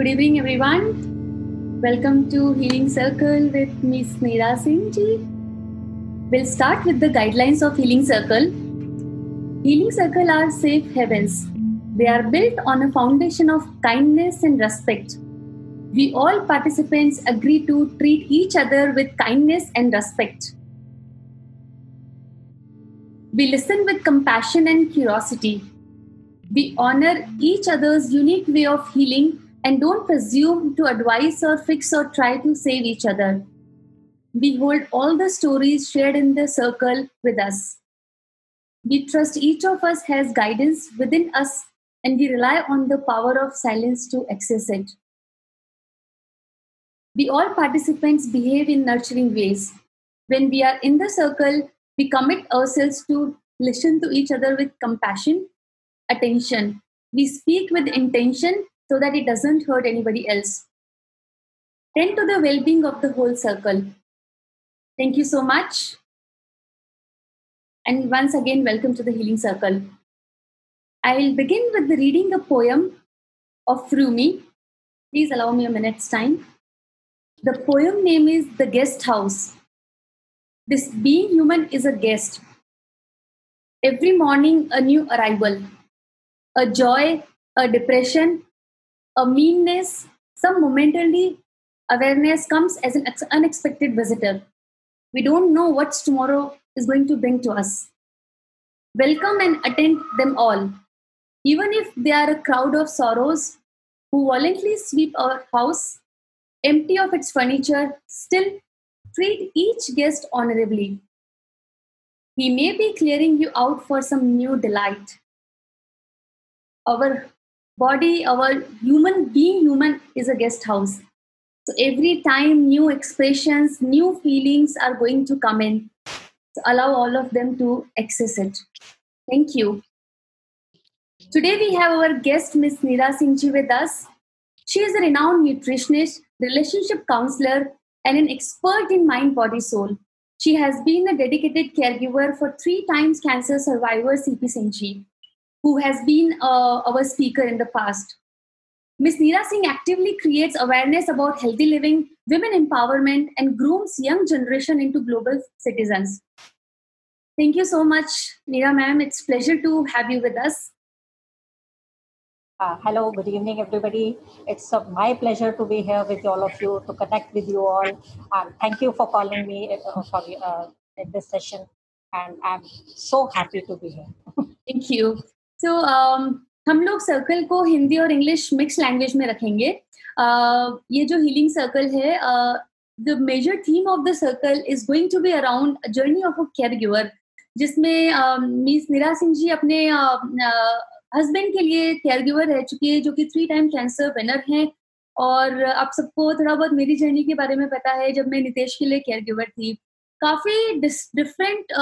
Good evening, everyone. Welcome to Healing Circle with Ms. Neera Singh ji. We'll start with the guidelines of Healing Circle. Healing Circle are safe heavens. They are built on a foundation of kindness and respect. We all participants agree to treat each other with kindness and respect. We listen with compassion and curiosity. We honor each other's unique way of healing and don't presume to advise or fix or try to save each other. We hold all the stories shared in the circle with us. We trust each of us has guidance within us and we rely on the power of silence to access it. We all participants behave in nurturing ways. When we are in the circle, we commit ourselves to listen to each other with compassion, attention. We speak with intention so that it doesn't hurt anybody else. Tend to the well being of the whole circle. Thank you so much. And once again, welcome to the Healing Circle. I'll begin with the reading a poem of Rumi. Please allow me a minute's time. The poem name is The Guest House. This being human is a guest. Every morning, a new arrival, a joy, a depression, a meanness, some momentarily awareness comes as an unexpected visitor. We don't know what tomorrow is going to bring to us. Welcome and attend them all. Even if they are a crowd of sorrows who violently sweep our house, empty of its furniture, still treat each guest honorably. He may be clearing you out for some new delight. Our body, our human being human is a guest house. So every time new expressions, new feelings are going to come in. So allow all of them to access it. Thank you. Today we have our guest, Ms. Neera Singhji, with us. She is a renowned nutritionist, relationship counselor, and an expert in mind, body, soul. She has been a dedicated caregiver for three times cancer survivor CP Singhji, who has been uh, our speaker in the past. Ms. Neera Singh actively creates awareness about healthy living, women empowerment, and grooms young generation into global citizens. Thank you so much, Neera ma'am. It's pleasure to have you with us. Uh, hello, good evening, everybody. It's uh, my pleasure to be here with all of you, to connect with you all. Um, thank you for calling me uh, for uh, in this session. And I'm so happy to be here. Thank you. So, um, हम लोग circle को हिंदी और English mix language में रखेंगे। Uh, ये जो healing circle है the major theme of the circle is going to be around journey of a caregiver जिसमें मिस निरा सिंह जी अपने हस्बैंड के लिए केयर गिवर रह चुकी है जो कि थ्री टाइम कैंसर विनर हैं। और आप सबको थोड़ा बहुत मेरी जर्नी के बारे में पता है जब मैं नितेश के लिए केयर गिवर थी। काफ़ी डिफरेंट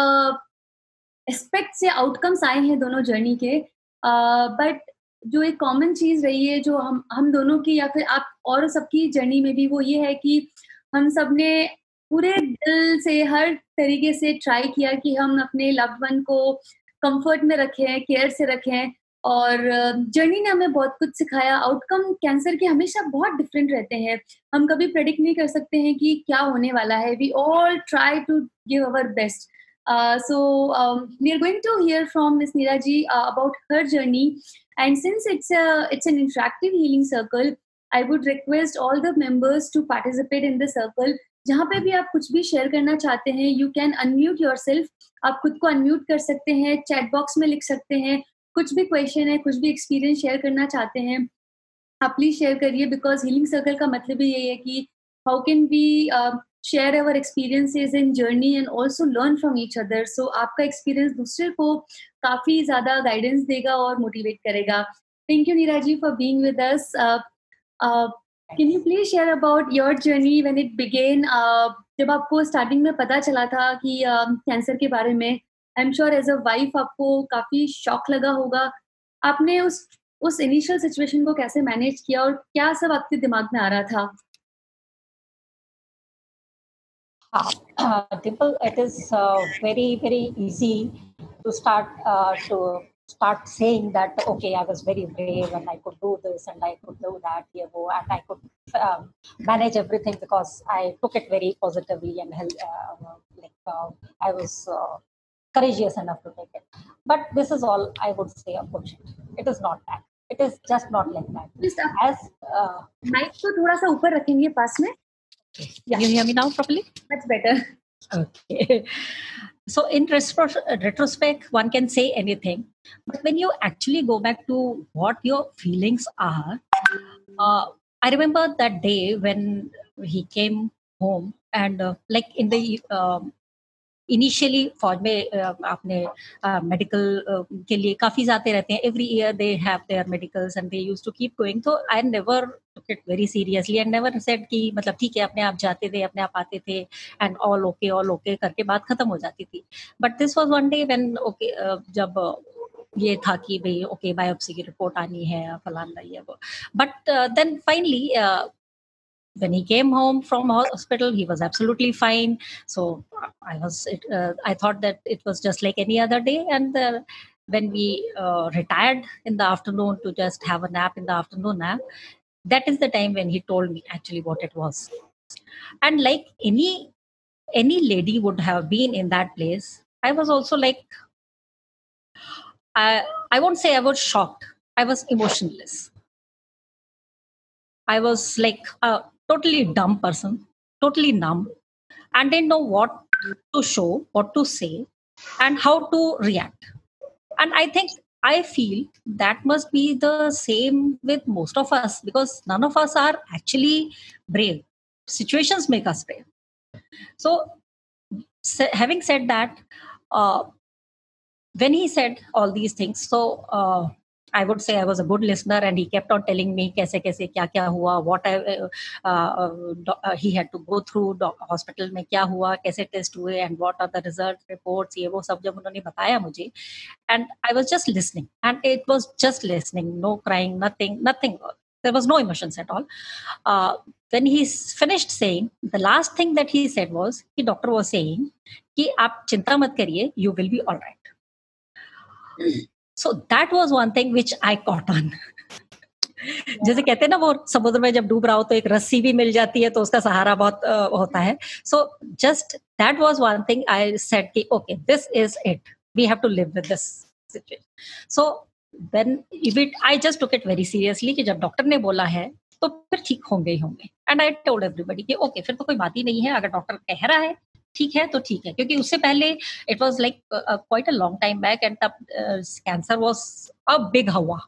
एस्पेक्ट से आउटकम्स आए हैं दोनों जर्नी के। बट जो एक कॉमन चीज़ रही है, जो हम हम दोनों की या फिर आप और सबकी जर्नी में भी, वो ये है कि हम सबने पूरे दिल से, हर तरीके से ट्राई किया कि हम अपने लव्ड वन को कंफर्ट में रखें केयर से रखें। और जर्नी ने हमें बहुत कुछ सिखाया। आउटकम कैंसर के हमेशा बहुत डिफरेंट रहते हैं। हम कभी प्रेडिक्ट नहीं कर सकते हैं कि क्या होने वाला है। We all try to give our best so um, we are going to hear from Ms. Neeraji uh, about her journey. And since it's a it's an interactive healing circle, I would request all the members to participate in the circle. जहाँ पे भी आप कुछ भी share करना चाहते हैं you can unmute your yourself खुद को अनम्यूट कर सकते हैं चैट बॉक्स में लिख सकते हैं कुछ भी क्वेश्चन है कुछ भी एक्सपीरियंस शेयर करना चाहते हैं आप प्लीज़ शेयर करिए बिकॉज़ हीलिंग सर्कल का मतलब ही यही है कि how can we share our experiences in journey and also learn from each other so आपका एक्सपीरियंस दूसरे को काफ़ी ज़्यादा गाइडेंस देगा और मोटिवेट करेगा। Thank you Neera ji for being with us can you please share about your journey when it began जब आपको स्टार्टिंग में पता चला था कि कैंसर uh, के बारे में I am sure as a wife आपको काफ़ी शॉक लगा होगा। आपने उस उस इनिशियल सिचुएशन को कैसे मैनेज किया और क्या सब आपके दिमाग में आ रहा था? Uh, Dimple, it is uh, very, very easy to start uh, to start saying that okay i was very brave and i could do this and i could do that here and i could um, manage everything because i took it very positively and uh, like uh, i was uh, courageous enough to take it. But this is all i would say bullshit it is not that. It is just not like that. As uh, mic ko thoda sa upar rakhenge paas mein yeah. you hear me now properly? That's better. Okay. So in retrospect one can say anything. But when you actually go back to what your feelings are uh, i remember that day when he came home and uh, like in the um, initially फौज में आपने medical के लिए काफ़ी जाते रहते हैं। Every year they have their medicals and they used to keep going तो I never took it very seriously and never said कि मतलब ठीक है, अपने आप जाते थे, अपने आप आते थे and all okay all okay करके बात खत्म हो जाती थी। But this was one day when okay जब ये था कि भाई ओके बायोप्सी की रिपोर्ट आनी है, फलाना ये वो। But then finally when he came home from hospital he was absolutely fine. So i was uh, i thought that it was just like any other day. And uh, when we uh, retired in the afternoon to just have a nap in the afternoon nap that is the time when he told me actually what it was. And like any any lady would have been in that place i was also like i i won't say i was shocked. I was emotionless. I was like, uh, totally dumb person, totally numb, and didn't know what to show, what to say, and how to react. And I think I feel that must be the same with most of us because none of us are actually brave. Situations make us brave. So, having said that, uh, when he said all these things, so uh, I would say I was a good listener, and he kept on telling me kaise kaise kya kya hua, what I, uh, uh, uh, he had to go through hospital में क्या हुआ, कैसे test हुए, and what are the results, reports, ये वो सब जब उन्होंने बताया मुझे, and I was just listening, and it was just listening, no crying, nothing, nothing. There was no emotions at all. Uh, when he finished saying, the last thing that he said was, the doctor was saying, कि आप चिंता मत करिए, you will be all right. So that was one thing which I caught on जैसे कहते हैं ना वो समुद्र में जब डूब रहा हो तो एक रस्सी भी मिल जाती है तो उसका सहारा बहुत uh, होता है। So just that was one thing I set कि okay this is it we have to live with this situation so then it I just took it very seriously कि जब डॉक्टर ने बोला है तो फिर ठीक होंगे ही होंगे। एंड आई टोल्ड एवरीबडी कि ओके फिर तो कोई बात ही नहीं है। अगर डॉक्टर कह रहा है ठीक है तो ठीक है। क्योंकि उससे पहले it was like quite a long time back and तब कैंसर वॉज़ अ बिग हवा।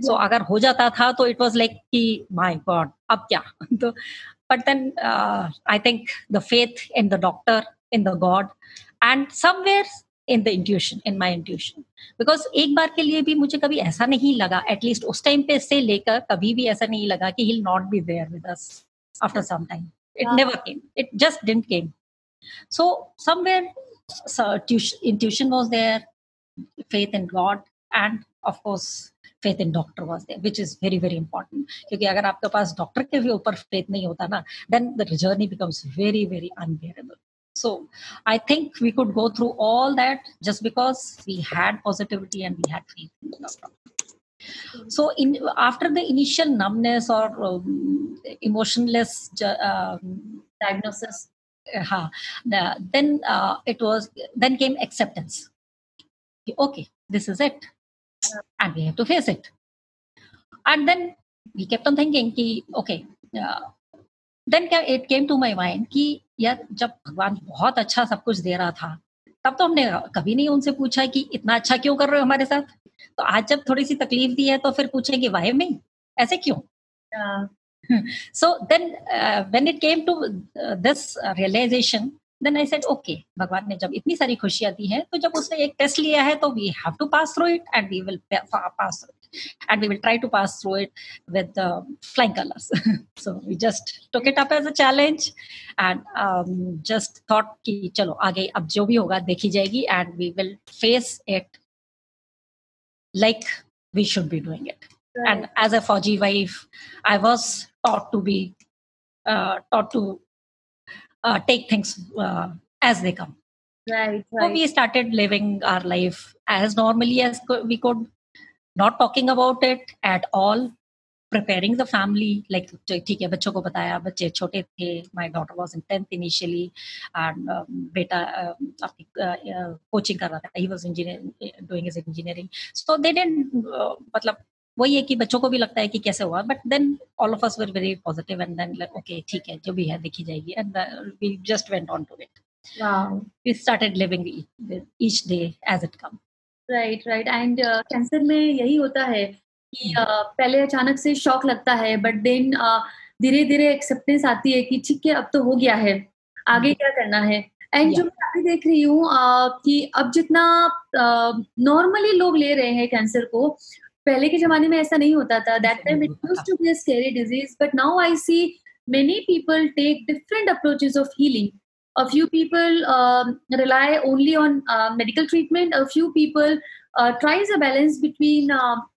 सो अगर हो जाता था तो इट वॉज़ लाइक कि माई गॉड अब क्या? तो but then I think the faith in the doctor in the god and somewhere in the intuition in my intuition because एक बार के लिए भी मुझे कभी ऐसा नहीं लगा एटलीस्ट उस टाइम पे से लेकर कभी भी ऐसा नहीं लगा कि he'll not be there with us after some time it never came it just didn't came So somewhere, so intuition was there, faith in God, and of course faith in doctor was there, which is very very important. क्योंकि अगर आपके पास doctor के भी ऊपर faith नहीं होता ना, then the journey becomes very very unbearable. So I think we could go through all that just because we had positivity and we had faith in the doctor. So in after the initial numbness or um, emotionless uh, diagnosis, uh, then uh, it was then came acceptance okay this is it and we have to face it and then we kept on thinking ki, okay uh, then it came to my mind कि यार जब भगवान बहुत अच्छा सब कुछ दे रहा था तब तो हमने कभी नहीं उनसे पूछा कि इतना अच्छा क्यों कर रहे हो हमारे साथ तो आज जब थोड़ी सी तकलीफ़ दी है तो फिर पूछेंगे वाई में ऐसे क्यों so then uh, when it came to uh, this uh, realization then i said okay भगवान ने जब इतनी सारी खुशियाँ दी हैं तो जब उसने एक टेस्ट लिया है तो we have to pass through it and we will pass through it and we will try to pass through it with uh, flying colors so we just took it up as a challenge and um, just thought कि चलो आगे अब जो भी होगा देखी जाएगी and we will face it like we should be doing it right. and as a Fauji wife I was taught to be uh, taught to uh, take things uh, as they come right, right so we started living our life as normally as we could not talking about it at all preparing the family like ठीक है बच्चों को बताया बच्चे छोटे थे my daughter was in 10th initially and um, बेटा uh, अपनी कोचिंग कर रहा था he was engineering doing his engineering so they didn't uh, मतलब वही है कि बच्चों को भी लगता है कि कैसे हुआ but then all of us were very positive and then okay ठीक है जो भी है देखी जाएगी and we just went on to it we started living each day as it come right right and cancer में यही होता है कि uh, पहले अचानक से शॉक लगता है बट देन धीरे धीरे एक्सेप्टेंस आती है कि ठीक है अब तो हो गया है। आगे क्या करना है? एंड जो मैं अभी देख रही हूँ कि अब जितना नॉर्मली लोग ले रहे हैं कैंसर को पहले के जमाने में ऐसा नहीं होता था. That time it use to be a scary disease but now I see many people take different approaches of healing a few people rely only on medical treatment a few people tries a balance between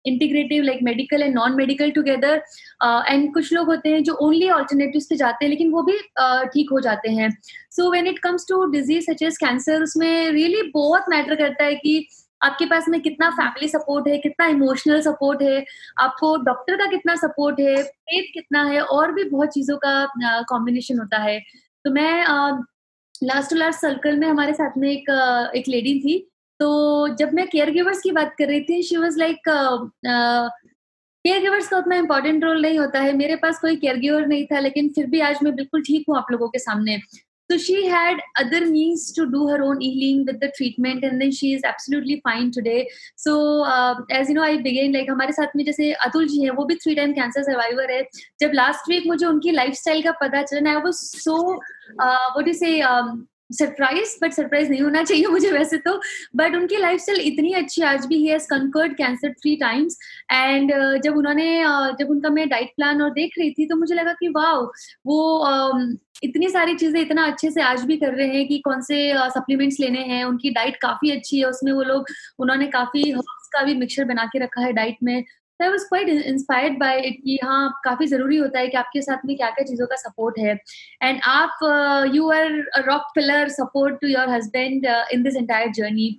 integrative like medical and non medical together and कुछ लोग होते हैं जो only alternative पे जाते हैं लेकिन वो भी uh, ठीक uh, हो जाते हैं. So when it comes to disease such as cancer उसमें रियली really बहुत मैटर करता है कि uh, आपके पास में कितना फैमिली सपोर्ट है, कितना इमोशनल सपोर्ट है, आपको डॉक्टर का कितना सपोर्ट है पेट कितना है, और भी बहुत चीज़ों का कॉम्बिनेशन होता है। तो मैं लास्ट टू लास्ट सर्कल में हमारे साथ में एक एक लेडी थी। तो जब मैं केयर गिवर्स की बात कर रही थी she was like care givers का उतना इंपॉर्टेंट रोल नहीं होता है। मेरे पास कोई केयर गिवर नहीं था, लेकिन फिर भी आज मैं बिल्कुल ठीक हूँ आप लोगों के सामने। So she had other means to do her own healing with the treatment, and then she is absolutely fine today. So uh, as you know, I began like हमारे साथ में जैसे अतुल जी हैं वो भी थ्री टाइम कैंसर सर्वाइवर है जब last week मुझे उनकी लाइफस्टाइल का पता चला I was so what you say surprise but surprise नहीं होना चाहिए मुझे वैसे तो। बट उनकी लाइफ स्टाइल इतनी अच्छी आज भी है conquered cancer three times and जब उन्होंने uh, जब उनका मैं डाइट प्लान और देख रही थी तो मुझे लगा कि वाह वो um, इतनी सारी चीज़ें इतना अच्छे से आज भी कर रहे हैं कि कौन से सप्लीमेंट्स uh, लेने हैं। उनकी डाइट काफ़ी अच्छी है उसमें वो लोग उन्होंने काफ़ी हर्ब्स का भी मिक्सचर बना के रखा है डाइट में। I was quite inspired by it कि हाँ काफ़ी ज़रूरी होता है कि आपके साथ में क्या क्या चीज़ों का सपोर्ट है। एंड आप you are rock pillar support to your husband in this entire journey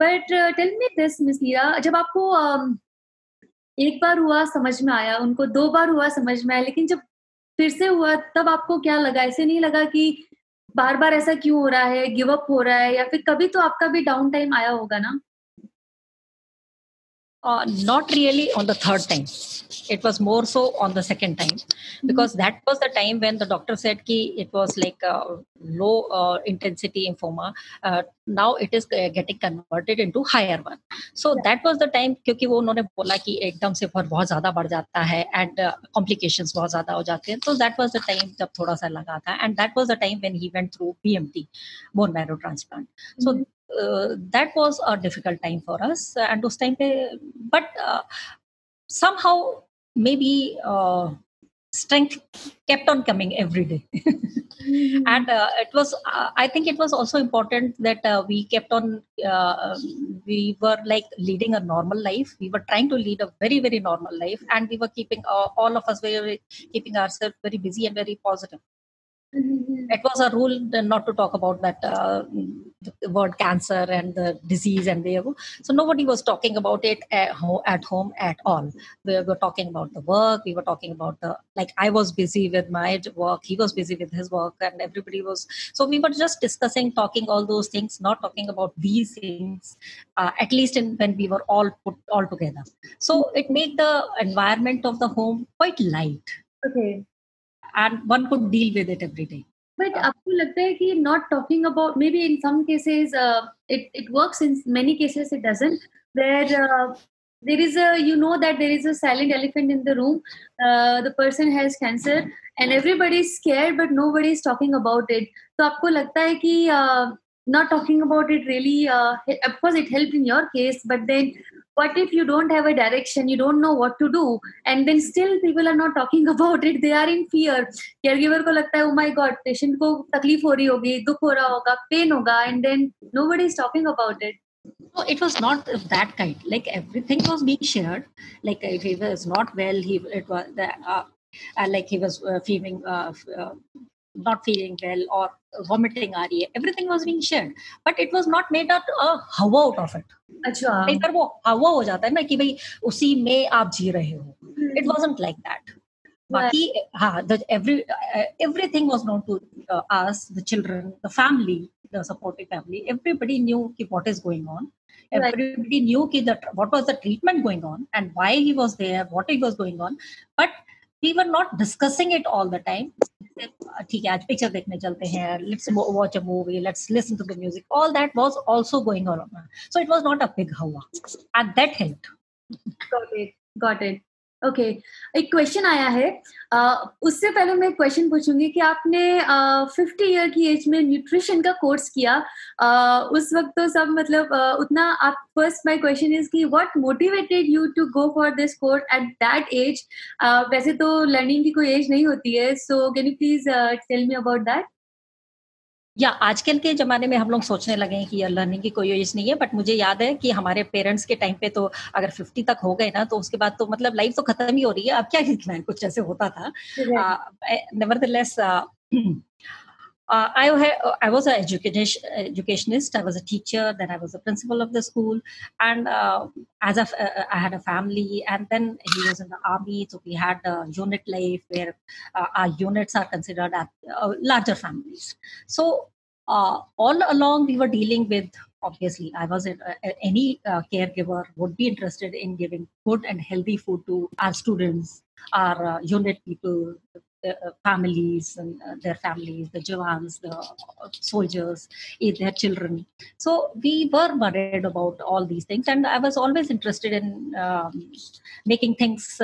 but tell me this miss जब आपको um, एक बार हुआ समझ में आया उनको दो बार हुआ समझ में आया लेकिन जब फिर से हुआ तब आपको क्या लगा? ऐसे नहीं लगा कि बार बार ऐसा क्यों हो रहा है गिव अप हो रहा है? या फिर कभी तो आपका भी डाउन टाइम आया होगा ना? Uh, not really on the third time. It was more so on the second time because mm-hmm. that was the time when the doctor said ki it was like a low uh, intensity lymphoma. Uh, now it is uh, getting converted into higher one. So yeah. that was the time क्योंकि वो उन्होंने बोला कि एकदम से बहुत बहुत ज्यादा बढ़ जाता है and uh, complications बहुत ज्यादा हो जाते हैं. So that was the time जब थोड़ा सा लगा था and that was the time when he went through BMT, bone marrow transplant. So mm-hmm uh, that was a difficult time for us. And those time but uh, somehow maybe uh, strength kept on coming every day. Mm-hmm. and uh, it was uh, i think it was also important that uh, we kept on uh, we were like leading a normal life. We were trying to lead a very very normal life. And we were keeping uh, all of us very keeping ourselves very busy and very positive Mm-hmm. It was a rule not to talk about that uh, word cancer and the disease and the so nobody was talking about it at, ho- at home at all. We were talking about the work. We were talking about the like I was busy with my work. He was busy with his work, and everybody was. So we were just discussing, talking all those things, not talking about these things. Uh, at least in, when we were all put all together. So it made the environment of the home quite light. Okay and one could deal with it every day but uh, आपको लगता है कि not talking about maybe in some cases uh, it it works in many cases it doesn't where uh, there is a you know that there is a silent elephant in the room uh, the person has cancer and everybody is scared but nobody is talking about it तो आपको लगता है कि uh, not talking about it really uh, of course it helped in your case but then what if you don't have a direction you don't know what to do and then still people are not talking about it they are in fear. Caregiver ko lagta hai oh my god patient ko takleef ho rahi hogi dukh ho raha hoga pain hoga and then nobody is talking about it. No it was not that kind. Like everything was being shared. Like if he was not well he it was uh, uh, like he was uh, feeling uh, uh, not feeling well or vomiting aa rahi hai everything was being shared but it was not made out a hawa out of it अच्छा कई बार वो हवा हो जाता है ना कि भाई उसी में आप जी रहे हो इट वाजंट लाइक दैट बाकी हाँ the every everything was known to us the children the family the supportive family everybody knew कि what is going on everybody knew ki that what was the treatment going on and why he was there what he was going on but we were not discussing it all the time. ठीक है, आज picture देखने चलते हैं let's watch a movie let's listen to the music all that was also going on so it was not a big हवा and that helped got it got it okay okay. एक question आया है। uh, उससे पहले मैं question पूछूँगी कि आपने फिफ्टी uh, ईयर की एज में न्यूट्रिशन का कोर्स किया। uh, उस वक्त तो सब मतलब uh, उतना आप फ़र्स्ट माय क्वेश्चन इज़ कि what motivated you to go for this course at that age वैसे तो लर्निंग की कोई एज नहीं होती है so can you please tell me about that या आजकल के ज़माने में हम लोग सोचने लगे हैं कि यार लर्निंग की कोई एज नहीं है बट मुझे याद है कि हमारे पेरेंट्स के टाइम पे तो अगर 50 तक हो गए ना तो उसके बाद तो मतलब लाइफ तो खत्म ही हो रही है अब क्या सीखना है? कुछ ऐसे होता था। Nevertheless Uh, I, I was an education, educationist. I was a teacher. Then I was a principal of the school. And uh, as a, uh, I had a family, and then he was in the army. So we had a unit life where uh, our units are considered as uh, larger families. So uh, all along we were dealing with obviously i was a, a, any uh, caregiver would be interested in giving good and healthy food to our students our uh, unit people the families and uh, their families the jawans the soldiers their children so we were worried about all these things and i was always interested in um, making things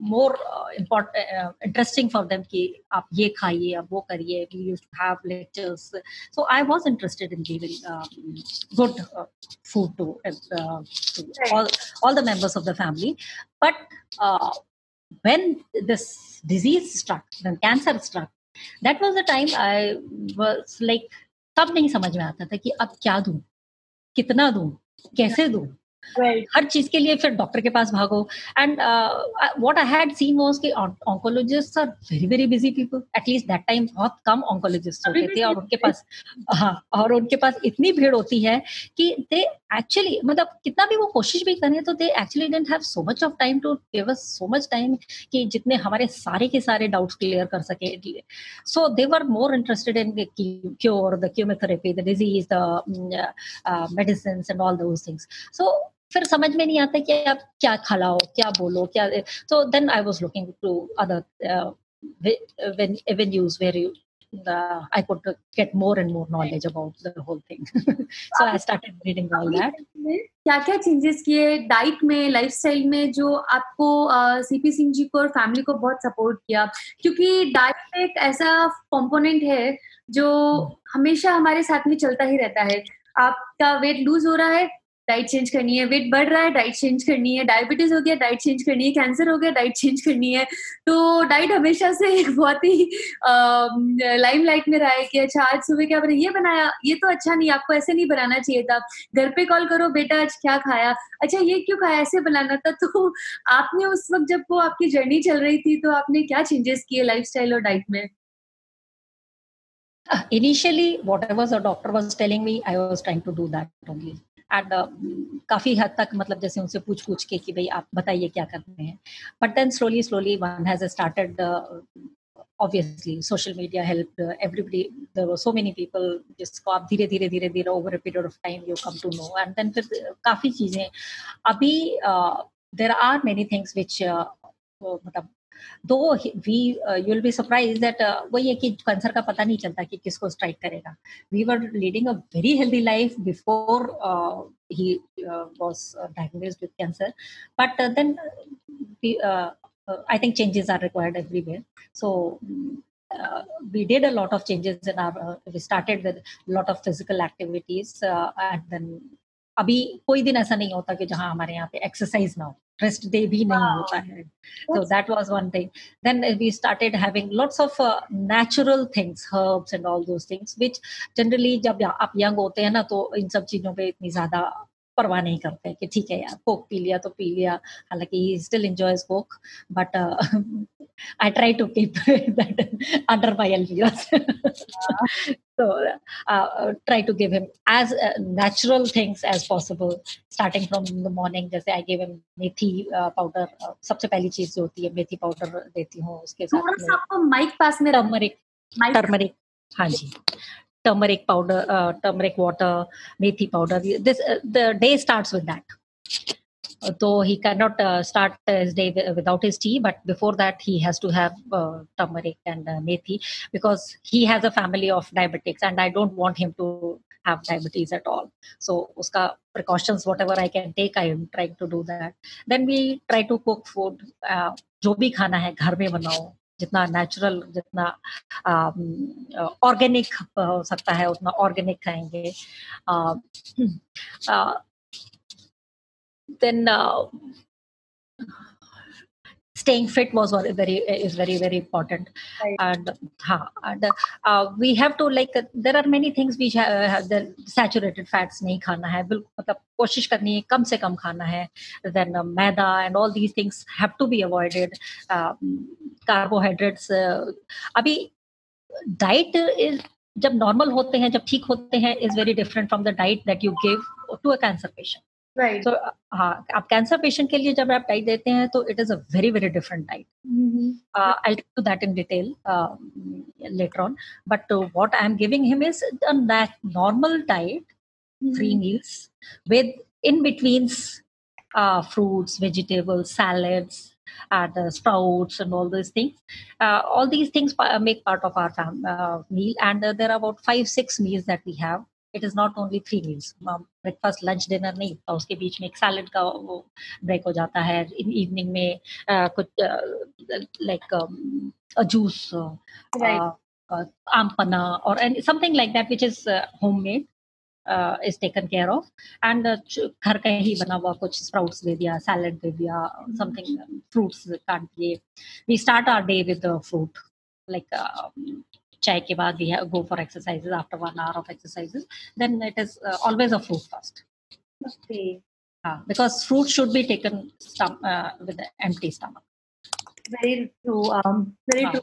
more uh, important uh, interesting for them कि आप ये खाइए आप वो करिए we used to have lectures so I was interested in giving um, good uh, food to, to all, all the members of the family but when this disease struck when cancer struck that was the time I was like तब नहीं समझ में आता था कि अब क्या दूँ कितना दूँ कैसे दूँ right. हर चीज़ के लिए फिर डॉक्टर के पास भागो। And what I had seen was कि oncologist are very very busy people at least that time बहुत कम ऑन्कोलॉजिस्ट होते थे और उनके पास हाँ और उनके पास इतनी भीड़ होती है कि दे एक्चुअली मतलब कितना भी वो कोशिश भी करें तो they actually don't have so much of time to us so much time कि जितने हमारे सारे के सारे डाउट्स क्लियर कर सके so they were more interested in cure the chemotherapy the disease the medicine and all those things so फिर समझ में नहीं आता कि आप क्या खिलाओ क्या बोलो क्या then I was looking to other uh, avenues where you uh, I could get more and more knowledge about the whole thing. so I started reading all that. क्या क्या चेंजेस किए डाइट में लाइफस्टाइल में जो आपको CP Singh ji को और family को बहुत सपोर्ट किया क्योंकि डाइट एक ऐसा कंपोनेंट है जो हमेशा हमारे साथ में चलता ही रहता है आपका वेट लूज हो रहा है डाइट चेंज करनी है वेट बढ़ रहा है डाइट चेंज करनी है डायबिटीज़ हो गया डाइट चेंज करनी है कैंसर हो गया डाइट चेंज करनी है। तो डाइट हमेशा से एक बहुत ही लाइम लाइट में रहा है कि अच्छा आज सुबह क्या बना, ये बनाया, ये तो अच्छा नहीं, आपको ऐसे नहीं बनाना चाहिए था। घर पे कॉल करो, बेटा, आज क्या खाया? अच्छा ये क्यों खाया, ऐसे बनाना था। तो आपने उस वक्त जब वो आपकी जर्नी चल रही थी तो आपने क्या चेंजेस किए लाइफ और डाइट में? Initially, whatever the doctor was telling me, i was trying to do that only. And काफ़ी हद तक मतलब जैसे उनसे पूछ पूछ के कि भाई आप बताइए क्या कर रहे हैं। But then slowly slowly one has started obviously social media help everybody there so many people जिसको आप धीरे धीरे धीरे धीरे over a period of time you come to know and then फिर काफ़ी चीज़ें, अभी there are many things which मतलब दो we you will be surprise that वही है कि कैंसर का पता नहीं चलता कि किसको स्ट्राइक करेगा। We were leading a very healthy life before he was diagnose with cancer but then I think changes are required everywhere so Uh, we did a lot of changes in our uh, we started with a lot of physical activities uh, and then अभी कोई दिन ऐसा नहीं होता कि जहाँ हमारे यहाँ पे एक्सरसाइज ना हो रेस्ट डे भी नहीं हाँ, होता है। तो that was one thing then we started having lots of natural things herbs and all those things which generally जब आप यंग होते हैं ना तो इन सब चीज़ों पर इतनी ज़्यादा परवाह नहीं करते कि ठीक है यार कोक पी लिया तो पी लिया। हालाँकि he still enjoys Coke but I try to keep that under my L so uh, try to give him as uh, natural things as possible, starting from the morning. जैसे I give him methi uh, powder. Uh, सबसे पहली चीज जो होती है मेथी powder देती हूँ उसके साथ थोड़ा सा आपको माइक पास में टर्मरिक टर्मरिक हाँ जी turmeric powder, uh, turmeric water, methi powder. This uh, the day starts with that. Though he cannot uh, start his day without his tea, but before that he has to have uh, turmeric and uh, methi because he has a family of diabetics, and I don't want him to have diabetes at all. So, uska precautions, whatever I can take, I am trying to do that. Then we try to cook food. Uh, जो भी खाना है घर में बनाओ जितना natural जितना organic हो सकता है उतना ऑर्गेनिक खाएंगे Then staying fit was very is very very important right. and ha, and uh, we have to like uh, there are many things we uh, have the saturated fats nahi khana hai matlab koshish karni hai kam se kam khana hai then uh, maida and all these things have to be avoided uh, carbohydrates uh, abhi diet is जब normal होते हैं जब ठीक होते हैं is very different from the diet that you give to a cancer patient right तो हाँ आप कैंसर पेशेंट के लिए जब आप डाइट देते हैं तो it is a very very different diet I to that in detail later on but what I am giving him is a normal diet three meals with in betweens uh, fruits vegetables salads and uh, sprouts and all these things uh, all these things make part of our fam- uh, meal and uh, there are about five six meals that we have It is not only three meals breakfast lunch dinner नहीं। होता उसके बीच में एक salad का वो break हो जाता है। इवनिंग में uh, कुछ लाइक जूस आम पन्ना और something like that which is home made is taken care of and घर का ही बना हुआ कुछ स्प्राउट्स दे दिया सैलड दे दिया समथिंग फ्रूट्स काट दिए। We start our day with fruit like चाय के बाद we go for exercises after one hour of exercises then it is always a fruit first हाँ because fruit should be taken with empty stomach very true very true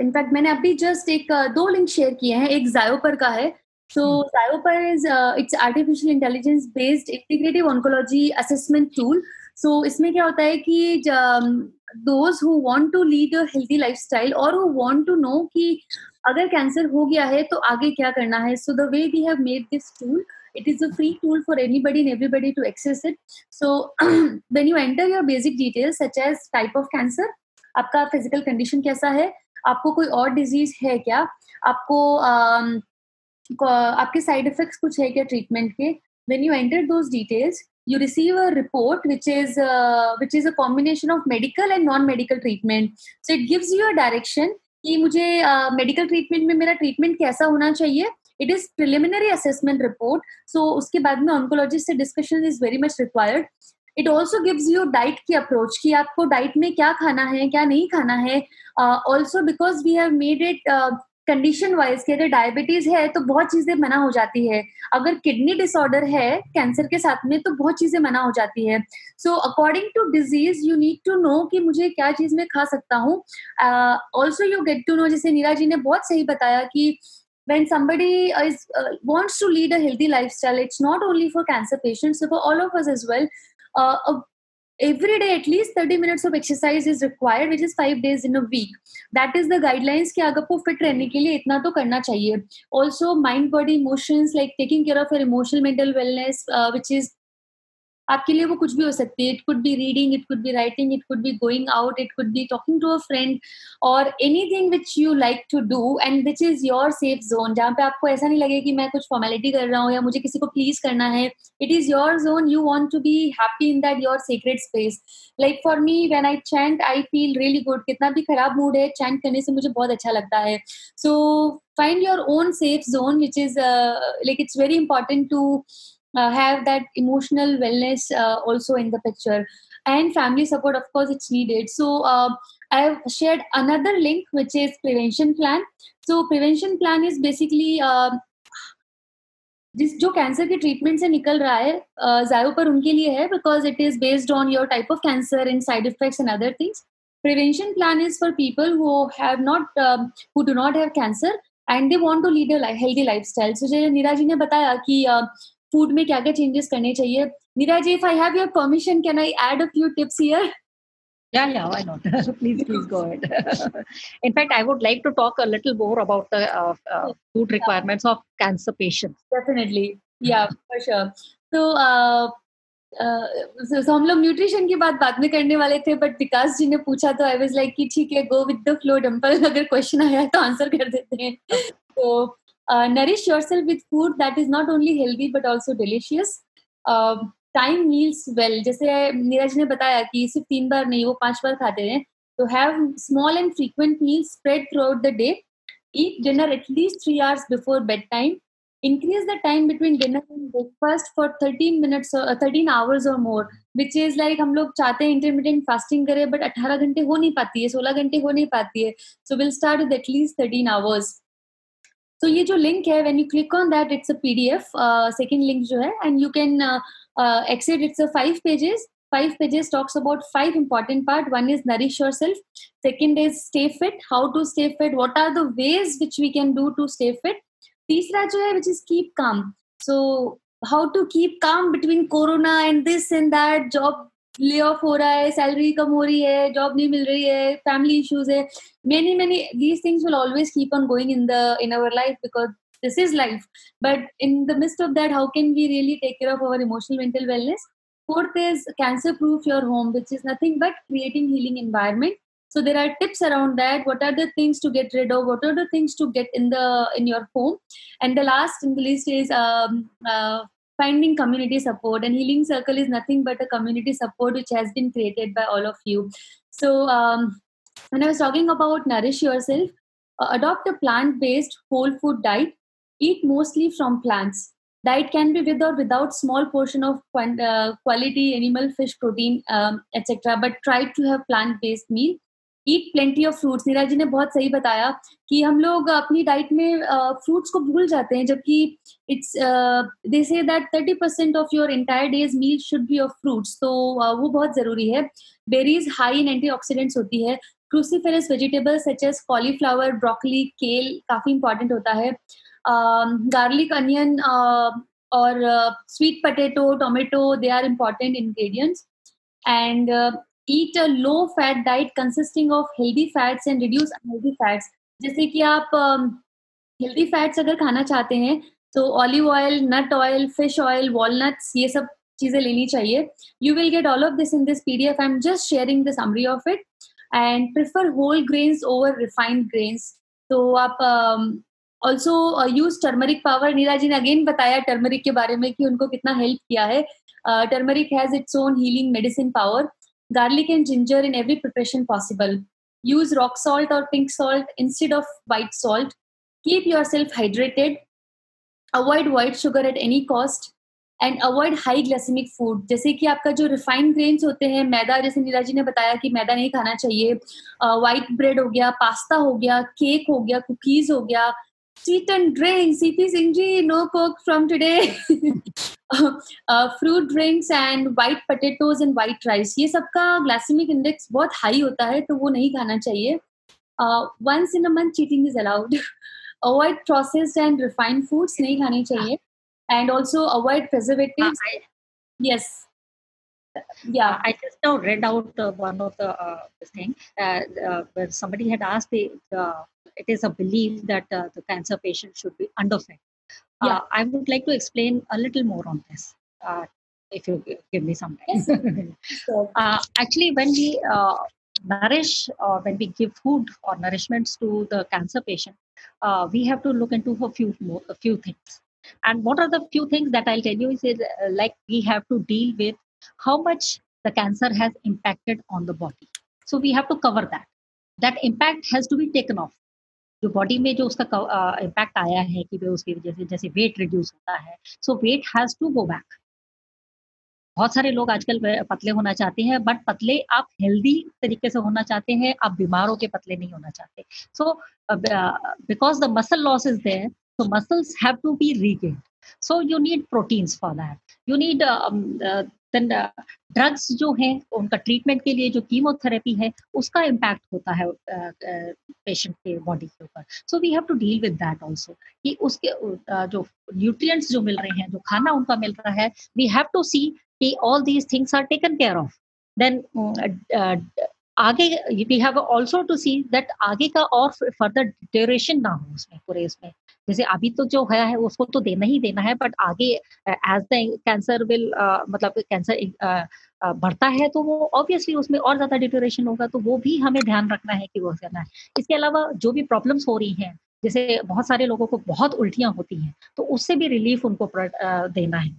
in fact मैंने अभी just एक uh, दो link share किए हैं एक जायोपर का है. So जायोपर is it's artificial intelligence based integrative oncology assessment tool so इसमें क्या होता है कि um, those who want to lead a healthy lifestyle और हु वांट टू नो कि अगर कैंसर हो गया है तो आगे क्या करना है so the way we have made this tool it is a free tool for anybody and everybody to access it so when you enter your basic details such as type of cancer आपका physical condition कैसा है आपको कोई और disease है क्या आपको um, आपके साइड इफेक्ट्स कुछ है क्या ट्रीटमेंट के when you enter those details you receive a report which is uh, which is a combination of medical and non medical treatment. So it gives you a direction कि मुझे medical uh, treatment में मेरा treatment कैसा होना चाहिए? It is preliminary assessment report so उसके बाद में ऑन्कोलॉजिस्ट से discussion is very much required it also gives you diet की अप्रोच कि आपको डाइट में क्या खाना है क्या नहीं खाना है। Also because we have made it condition wise कि अगर डायबिटीज़ है तो बहुत चीज़ें मना हो जाती है। अगर किडनी डिसऑर्डर है कैंसर के साथ में तो बहुत चीज़ें मना हो जाती है। So according to disease you need to know कि मुझे क्या चीज़ में खा सकता हूँ। Also you get to know जैसे नीरा जी ने बहुत सही बताया कि when somebody is uh, wants to lead a healthy lifestyle it's not only for cancer patients so for all of a every day at least 30 minutes of exercise is required which is 5 days in a week that is the guidelines कि अगर आपको fit रहने के लिए इतना तो करना चाहिए also mind body emotions like taking care of your emotional mental wellness uh, which is आपके लिए वो कुछ भी हो सकती है। It could be reading it could be writing it could be going out it could be talking to a friend और anything which you like to do and which is your safe zone जहाँ पे आपको ऐसा नहीं लगे कि मैं कुछ फॉर्मेलिटी कर रहा हूँ या मुझे किसी को प्लीज़ करना है। It is your zone you want to be happy in that your secret space like for me when I chant I feel really good कितना भी खराब मूड है चैंट करने से मुझे बहुत अच्छा लगता है। So find your own safe zone which is like it's very important to uh, have that emotional wellness uh, also in the picture and family support of course it's needed so uh, i have shared another link which is prevention plan so prevention plan is basically uh, जिस जो cancer के treatment से निकल रहा है जायो पर उनके लिए है because it is based on your type of cancer and side effects and other things prevention plan is for people who have not um, who do not have cancer and they want to lead a healthy lifestyle so जैसे नीरा जी ने बताया कि food uh, में क्या क्या changes करने चाहिए नीरा जी if I have your permission can I add a few tips here Yeah, yeah, why not? please, please go ahead. In fact, I would like to talk a little more about the uh, uh, food requirements yeah. of cancer patients. Definitely, yeah, for sure. So, uh, so, so हम लोग nutrition की बात बाद में करने वाले थे but विकास जी ने पूछा तो आई वाज लाइक कि ठीक है go with the flow Dimple अगर क्वेश्चन आया तो आंसर कर देते हैं तो nourish yourself with food that is not only healthy but also delicious time meals well जैसे नीरज ने बताया कि सिर्फ़ तीन बार नहीं वो पाँच बार खाते हैं। तो have small and frequent meals spread throughout the day eat dinner at least three hours before bed time time between dinner and breakfast for 13 minutes or uh, 13 hours or more which is like हम लोग चाहते हैं intermediate fasting करें but 18 घंटे हो नहीं पाती है 16 घंटे हो नहीं पाती है। So will start with at least 13 hours तो ये जो लिंक है when you click on that it's a PDF second link जो है and you can access it's a five pages five pages talks about five important part one is nourish yourself second is stay fit how to stay fit what are the ways which we can do to stay fit तीसरा जो है which is keep calm so how to keep calm between corona and this and that job lay off हो रहा है salary कम हो रही है job नहीं मिल रही है फैमिली इश्यूज़ है। Many many these things will always keep on going in the in our life because this is life but in the midst of that how can we really take care of our emotional mental wellness fourth is cancer proof your home which is nothing but creating healing environment so there are tips around that what are the things to get rid of what are the things to get in the in your home and the last in the list is finding community support and healing circle is nothing but a community support which has been created by all of you so um, when i was talking about nourish yourself uh, adopt a plant based whole food diet Eat mostly from plants. Diet can be with or without small portion of uh, quality animal, fish, protein, um, etc. But try to have plant-based meal. Eat plenty of fruits Neeraj ji ने बहुत सही बताया कि हम लोग अपनी diet में fruits uh, को भूल जाते हैं जबकि it's they say that thirty percent of your entire day's meal should be of fruits तो uh, वो बहुत ज़रूरी है बेरीज हाई इन एंटीऑक्सीडेंट्स होती है cruciferous vegetables such as cauliflower broccoli kale काफ़ी इंपॉर्टेंट होता है। Garlic onion uh, uh, sweet potato tomato they are important ingredients. And uh, eat a low fat diet consisting of healthy fats and reduce unhealthy fats. जैसे कि आप healthy fats अगर खाना चाहते हैं तो olive oil nut oil fish oil walnuts ये सब चीज़ें लेनी चाहिए। You will get all of this in this PDF I am just sharing the summary of it and prefer whole grains over refined grains तो आप also use turmeric power Neera ji ने again बताया turmeric के बारे में कि उनको कितना हेल्प किया है। Turmeric has its own healing medicine power garlic and ginger in every preparation possible use rock salt or pink salt instead of white salt. Keep yourself hydrated. Avoid white sugar at any cost and avoid high glycemic food जैसे कि आपका जो refined grains होते हैं, मैदा, जैसे नीला जी ने बताया कि मैदा नहीं खाना चाहिए। वाइट ब्रेड हो गया पास्ता हो गया केक हो गया कुकीज हो गया Eat and drink. CP Singh no coke from today. uh, fruit drinks and white potatoes and white rice. ये सबका ग्लाइसेमिक इंडेक्स बहुत हाई होता है तो वो नहीं खाना चाहिए once in a month cheating is allowed avoid processed and refined foods नहीं खाने चाहिए and also avoid preservatives. Uh, I, yes. Yeah, uh, I just now read out uh, one of the uh, thing uh, uh, somebody had asked the, the it is a belief that uh, the cancer patient should be underfed. Uh, yeah. I would like to explain a little more on this, uh, if you give me some time. Yes. Uh, actually, when we uh, nourish or when we give food or nourishments to the cancer patient, we have to look into a few more, a few things. And what are the few things that I'll tell you is, is like we have to deal with how much the cancer has impacted on the body. So we have to cover that. That impact has to be taken off. जो body में जो उसका impact आया है कि उसकी वजह से जैसे वेट रिड्यूस होता है so weight has to go back बहुत सारे लोग आजकल पतले होना चाहते हैं बट पतले आप हेल्दी तरीके से होना चाहते हैं आप बीमार होकर पतले नहीं होना चाहते. So because the muscle loss is there have to be regained. So you need proteins for that. You need um, uh, then drugs जो है, उनका ट्रीटमेंट के लिए जो कीमोथेरेपी है, उसका इम्पैक्ट होता है पेशेंट के बॉडी के ऊपर। So we have to deal with that also कि उसके जो न्यूट्रिएंट्स जो मिल रहे हैं, जो खाना उनका मिल रहा है वी हैव टू सी कि all these things are taken care of then आगे we have also to see that आगे का और फर्दर ड्यूरेशन ना हो उसमें, पूरे इसमें जैसे अभी तो जो है, है उसको तो देना ही देना है बट आगे एज द कैंसर विल मतलब कैंसर बढ़ता है तो वो ऑब्वियसली उसमें और ज़्यादा डिटोरेशन होगा तो वो भी हमें ध्यान रखना है कि वो करना है। इसके अलावा जो भी प्रॉब्लम्स हो रही हैं जैसे बहुत सारे लोगों को बहुत उल्टियाँ होती हैं तो उससे भी रिलीफ उनको देना है।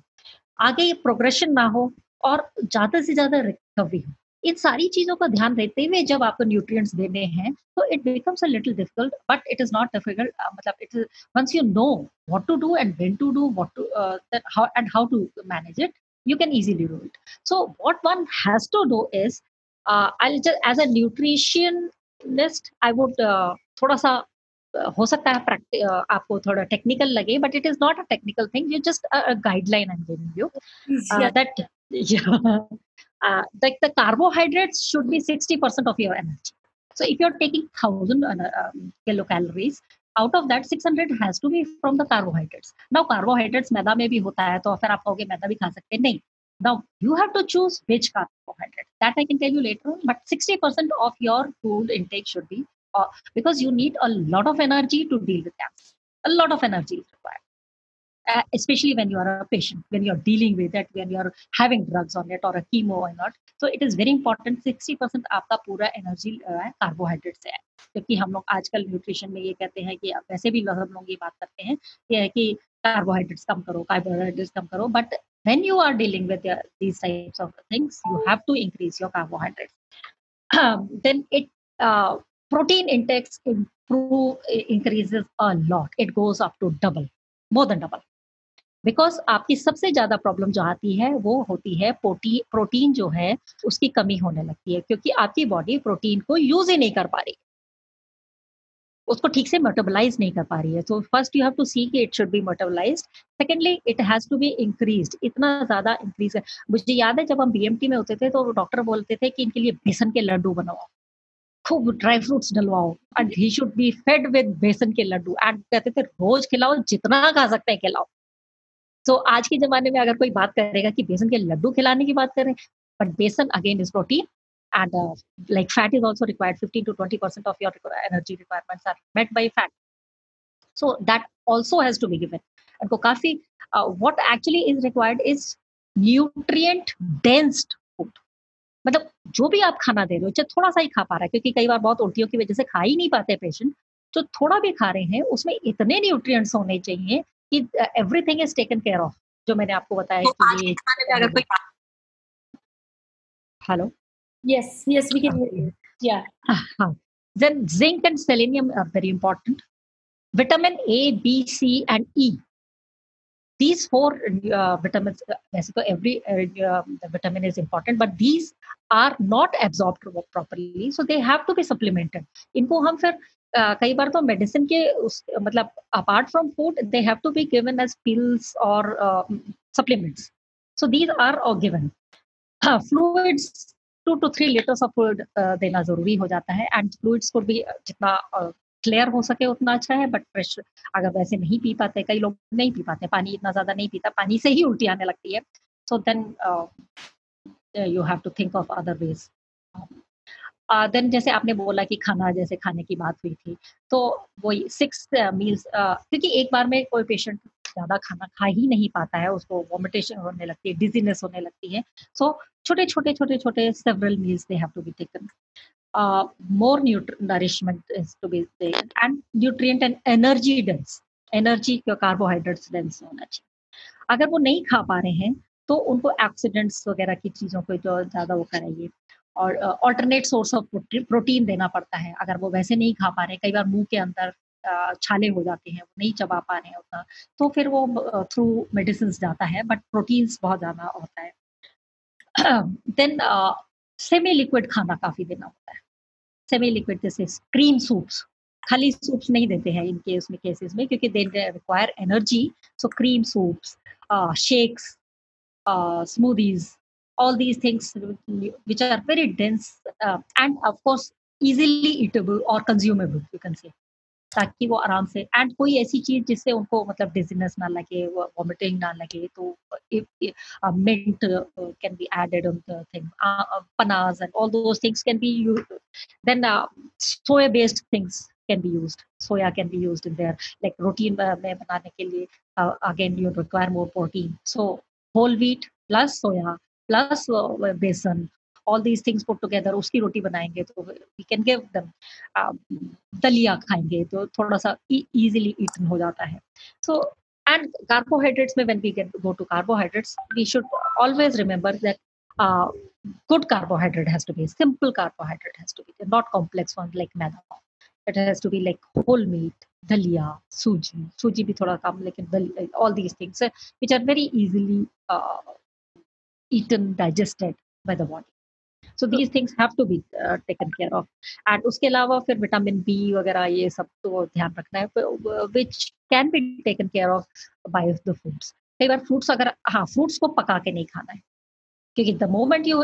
आगे प्रोग्रेशन ना हो और ज़्यादा से ज़्यादा रिकवरी हो। इन सारी चीज़ों का ध्यान देते हुए जब आपको न्यूट्रिएंट्स देने हैं तो it becomes a little difficult but it is not difficult मतलब it once you know what to do and when to do what to how and how to manage it you can easily do it. So what one has to do is uh, i'll just as a nutritionist i would uh, थोड़ा सा हो सकता है practice आपको थोड़ा technical लगे but it is not a technical thing you just guideline I am giving you that uh, like the carbohydrates should be 60% of your energy. So if you're taking 1000 uh, um, kilocalories, out of that 600 has to be from the carbohydrates. Now carbohydrates मैदा में भी होता है तो फिर आप कहोगे मैदा भी खा सकते नहीं. Now you have to choose which carbohydrate. That I can tell you later on. But 60% of your food intake should be uh, because you need a lot of energy to deal with cancer. A lot of energy is required. Uh, especially when you are a patient, when you're dealing with it, when you're having drugs on it or a chemo or not. So it is very important. 60% आपका पूरा energy carbohydrate से है क्योंकि हम लोग आजकल nutrition में ये कहते हैं कि वैसे भी हम लोग ये बात करते हैं कि, कि कार्बोहाइड्रेट्स कम करो कार्बोहाइड्रेट्स कम करो but when you are dealing with uh, these types of things you have to increase your carbohydrates um, then it uh, protein intakes improve increases a lot it goes up to double more than double because आपकी सबसे ज़्यादा problem जो आती है, वो होती है protein protein जो है, उसकी कमी होने लगती है, क्योंकि आपकी बॉडी प्रोटीन को यूज़ ही नहीं कर पा रही उसको ठीक से मेटाबलाइज नहीं कर पा रही है। तो first you have to see कि it should be metabolise secondly it has to be increase इतना ज़्यादा इंक्रीज है। मुझे याद है जब हम बीएमटी में होते थे तो डॉक्टर बोलते थे कि इनके लिए बेसन के लड्डू बनाओ। खूब dry fruits डलवाओ। And he should be fed with besan के लड्डू। एंड कहते थे, रोज खिलाओ, जितना खा सकते हैं, खिलाओ। तो आज के जमाने में अगर कोई बात करेगा कि बेसन के लड्डू खिलाने की बात करें but besan again is protein and like fat is also required fifteen to twenty percent of your energy requirements are met by fat so that also has to be given तो काफ़ी what actually is required is nutrient densed food मतलब जो भी आप खाना दे रहे हो, चाहे थोड़ा सा ही खा पा रहा है, क्योंकि कई बार बहुत उल्टियों की वजह से खा ही नहीं पाते पेशेंट, जो थोड़ा भी खा रहे हैं, उसमें इतने न्यूट्रिय होने चाहिए कि everything is taken care of जो मैंने आपको बताया तो कि ये अगर कोई hello yes yes we can hear you yeah uh-huh. then zinc and selenium are very important vitamin a b c and e these four uh, vitamins basically every uh, the vitamin is important but these are not absorbed properly so they have to be supplemented इनको हम फिर कई बार तो medicine के उस मतलब apart from food they have to be given as pills और supplements so these are और given fluids two to three litres of fluid देना ज़रूरी हो जाता है एंड फ्लूइड्स को भी जितना क्लियर हो सके उतना अच्छा है बट फ्रेश अगर वैसे नहीं पी पाते, कई लोग नहीं पी पाते, पानी इतना ज़्यादा नहीं पीता, पानी से ही उल्टी आने लगती है। So then you have to think of other ways then जैसे आपने बोला कि खाना जैसे खाने की बात हुई थी तो वही सिक्स मील्स क्योंकि एक बार में कोई पेशेंट ज़्यादा खाना खा ही नहीं पाता है, उसको वॉमिटेशन होने लगती है डिजीनेस होने लगती है सो छोटे छोटे छोटे छोटे several meals they have to be taken more nourishment is to be and nutrient and energy dense energy carbohydrates dense होना चाहिए। अगर वो नहीं खा पा रहे हैं तो उनको एक्सीडेंट्स वगैरह की चीज़ों को जो ज़्यादा वो कराइए। और ऑल्टरनेट सोर्स ऑफ़ प्रोटीन देना पड़ता है। अगर वो वैसे नहीं खा पा रहे कई बार मुँह के अंदर छाले हो जाते हैं वो नहीं चबा पा रहे हैं उतना तो फिर वो थ्रू मेडिसिन जाता है बट प्रोटीन्स बहुत ज़्यादा होता है। देन सेमी लिक्विड खाना काफ़ी देना होता है। सेमी लिक्विड जैसे क्रीम सूप्स खाली सूप्स नहीं देते हैं इनके उसमें केसेस में क्योंकि they require energy so cream soups, shakes smoothies, all these things which are very dense uh, and of course easily eatable or consumable you can say ताकि वो आराम से एंड कोई ऐसी चीज जिससे उनको मतलब डिजीनेस ना लगे वॉमिटिंग ना लगे तो mint can be added on the thing पनास and all those things can be then soya based things can be used soya can be used in there like protein uh, में बनाने के लिए uh, again you require more protein so whole wheat plus plus besan all these things put together उसकी रोटी बनाएँगे तो we can give them दलिया खाएँगे तो थोड़ा सा इजिली ईटन हो जाता है। सो एंड कार्बोहाइड्रेट्स में when we get go to carbohydrates we should always remember that good carbohydrate has be simple carbohydrate has to be not complex one like maida. It has be like whole meat daliya, सूजी सूजी भी थोड़ा कम, लेकिन all these things which are very easily eaten digested by the body. So these things have to be taken care of and उसके अलावा फिर vitamin B वगैरह ये सब तो ध्यान रखना है। Which can be taken care of by the fruits कई बार फ्रूट्स अगर हाँ फ्रूट्स को पका के नहीं खाना है। क्योंकि the moment you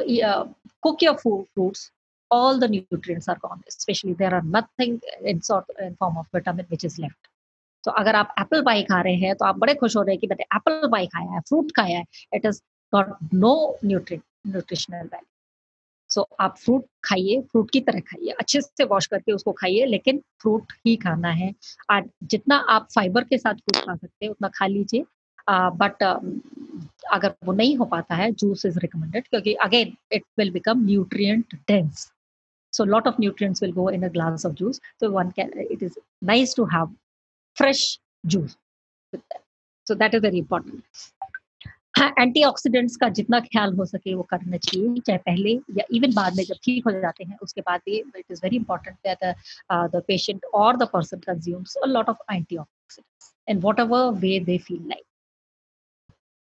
cook your fruits all the nutrients are gone. Especially there are nothing in sort in form of vitamin which is left. तो अगर आप एप्पल पाई खा रहे हैं तो आप बड़े खुश हो रहे हैं कि मैंने एप्पल पाई खाया है फ्रूट खाया है। It is got no nutrit nutritional value so आप फ्रूट खाइए फ्रूट की तरह खाइए, अच्छे से वॉश करके उसको खाइए, लेकिन फ्रूट ही खाना है। और जितना आप फाइबर के साथ फ्रूट खा सकते हैं, उतना खा लीजिए। बट अगर वो नहीं हो पाता है जूस इज़ रिकमेंडेड क्योंकि again it will become nutrient dense so nutrients will go in a glass of juice, so one can, it is nice to have fresh juice with that so, that is very important. Antioxidants का जितना ख्याल हो सके वो करना चाहिए चाहे पहले या इवन बाद में जब ठीक हो जाते हैं उसके बाद भी it is very important that the patient और the person consumes a lot of antioxidants in whatever way they feel like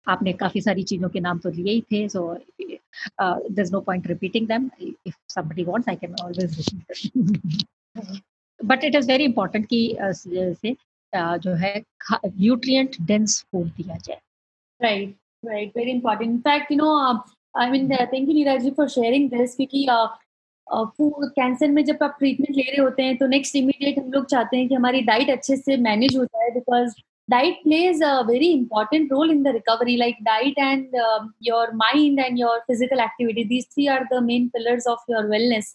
आपने काफ़ी सारी चीज़ों के नाम तो लिए ही थे so there is no point repeating them if somebody wants I can always repeat but it is very important कि uh, जैसे uh, जो है न्यूट्रिएंट डेंस फ़ूड दिया जाए। Right Right, very important. In fact, you know, uh, I mean, uh, thank you Neeraj ji for sharing this क्योंकि cancer में जब आप ट्रीटमेंट ले रहे होते हैं तो नेक्स्ट इमीडिएट हम लोग चाहते हैं कि हमारी डाइट अच्छे से मैनेज हो जाए because diet plays a very important role in the recovery like diet and uh, your mind and your physical activity these three are the main pillars of your wellness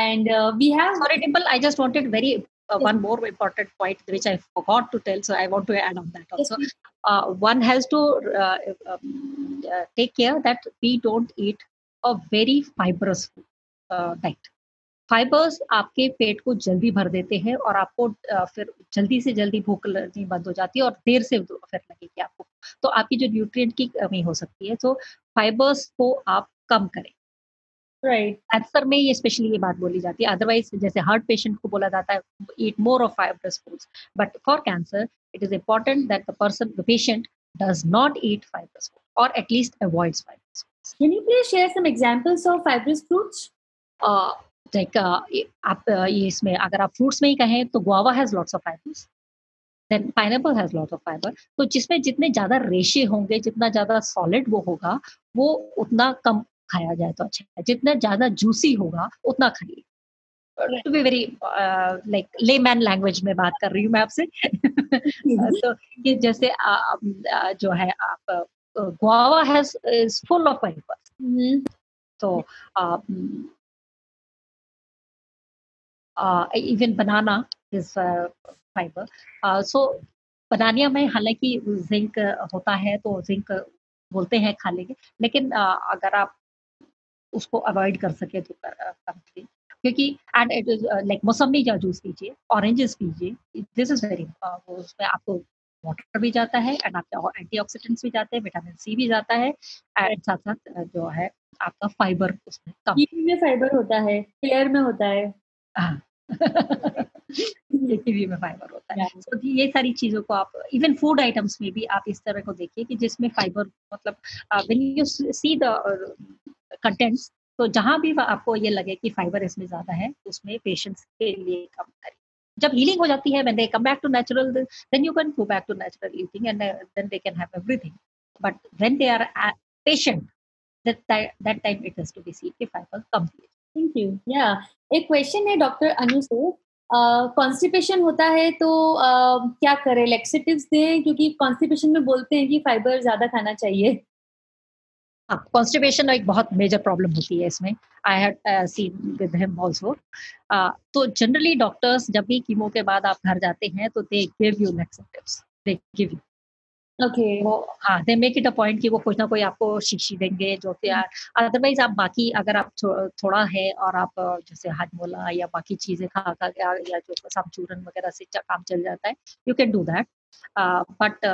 and uh, we have sorry dimple i just wanted very uh, one more important point which I forgot to tell, so I want to add on that also. Uh, One has to uh, um, uh, take care that we don't eat a very fibrous uh, diet. Fibres आपके पेट को जल्दी भर देते हैं और आपको फिर जल्दी से जल्दी भूख लगनी बंद हो जाती है और देर से फिर लगेगी आपको। तो आपकी जो न्यूट्रिएंट की कमी हो सकती है तो फाइबर्स को आप कम करें। राइट कैंसर में ये स्पेशली ये बात बोली जाती है। अदरवाइज़ जैसे हार्ट पेशेंट को बोला जाता है eat more of fibrous foods but for cancer it is important that the person the patient does not eat fibrous food और at least avoids fibrous Can you please share some examples of fibrous fruits? Uh, like uh, आप ये इसमें अगर आप fruits में ही कहें तो guava has lots of fibres then pineapple has lot of fibre तो जिसमें जितने ज़्यादा रेशे होंगे जितना ज़्यादा सॉलिड वो होगा वो उतना कम खाया जाए तो अच्छा है। जितना ज़्यादा जूसी होगा उतना खाइए। To be very like layman language में बात कर रही हूँ मैं आपसे। तो ये जैसे uh, uh, जो है आप guava has is full of fibre तो even banana is fibre so बनानिया में हालाँकि जिंक होता है तो जिंक बोलते हैं खा लेंगे लेकिन अगर आप उसको अवॉइड कर सके तो कर, कर क्योंकि एंड इट इज़ लाइक मौसमी का जूस पीजिए ऑरेंजेस पीजिए दिस इज़ वेरी उसमें आपको वाटर भी जाता है एंड आपके एंटीऑक्सीडेंट्स भी जाते हैं विटामिन सी भी जाता है एंड साथ साथ जो है आपका फाइबर उसमें कम। में फाइबर होता है पेयर में होता है। हाँ। कीवी में फाइबर होता है। तो ये सारी चीज़ों को आप इवन फ़ूड आइटम्स में भी आप इस तरह को देखिए कि जिसमें फाइबर मतलब when you see the contents तो जहाँ भी आपको ये लगे कि फाइबर इसमें ज़्यादा है उसमें पेशेंट्स के लिए कम करें जब हीलिंग हो जाती है they come back to natural then you can go back to natural eating and then they can have everything but then they are patient that time it has to be see कि fibre कम thank you या एक question है doctor Anu से। Constipation uh, होता है तो uh, क्या करें? लेक्सिटिव्स दें? क्योंकि कॉन्स्टिपेशन में बोलते हैं कि फाइबर ज़्यादा खाना चाहिए। कॉन्स्टिपेशन एक बहुत मेजर प्रॉब्लम होती है इसमें. I had seen with him also तो जनरली डॉक्टर्स जब भी कीमो के बाद आप घर जाते हैं तो they give you laxatives they give you okay वो हाँ they make it a point कि वो कुछ ना कोई आपको शीशी देंगे जो कि अदरवाइज़ आप बाकी अगर आप थो, थोड़ा है और आप जैसे हाजमोला या बाकी चीज़ें खा खा या, या जो समचूरन वगैरह से काम चल जाता है you can do that but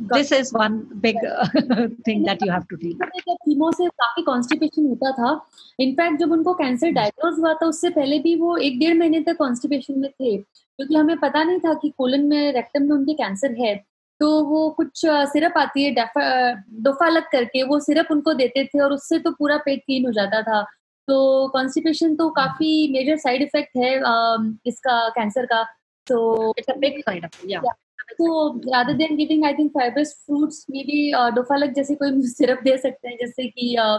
this is one big uh, thing that you have to deal with. Chemo से काफ़ी कॉन्स्टिपेशन होता था। इनफैक्ट जब उनको कैंसर डायग्नोज हुआ था उससे पहले भी वो एक डेढ़ महीने तक कॉन्स्टिपेशन में थे क्योंकि हमें पता नहीं था कि कोलन में रेक्टम में उनके कैंसर है। तो वो कुछ सिरप आती है डोफा अलग करके वो सिरप उनको देते थे और उससे तो पूरा पेट क्लीन हो जाता था। तो कॉन्स्टिपेशन तो काफ़ी मेजर साइड इफ़ेक्ट है इसका कैंसर का। तो it's a big side effect या तो rather than giving I think fibrous fruits maybe uh, Duphalac जैसे कोई सिरप दे सकते हैं जिससे कि uh,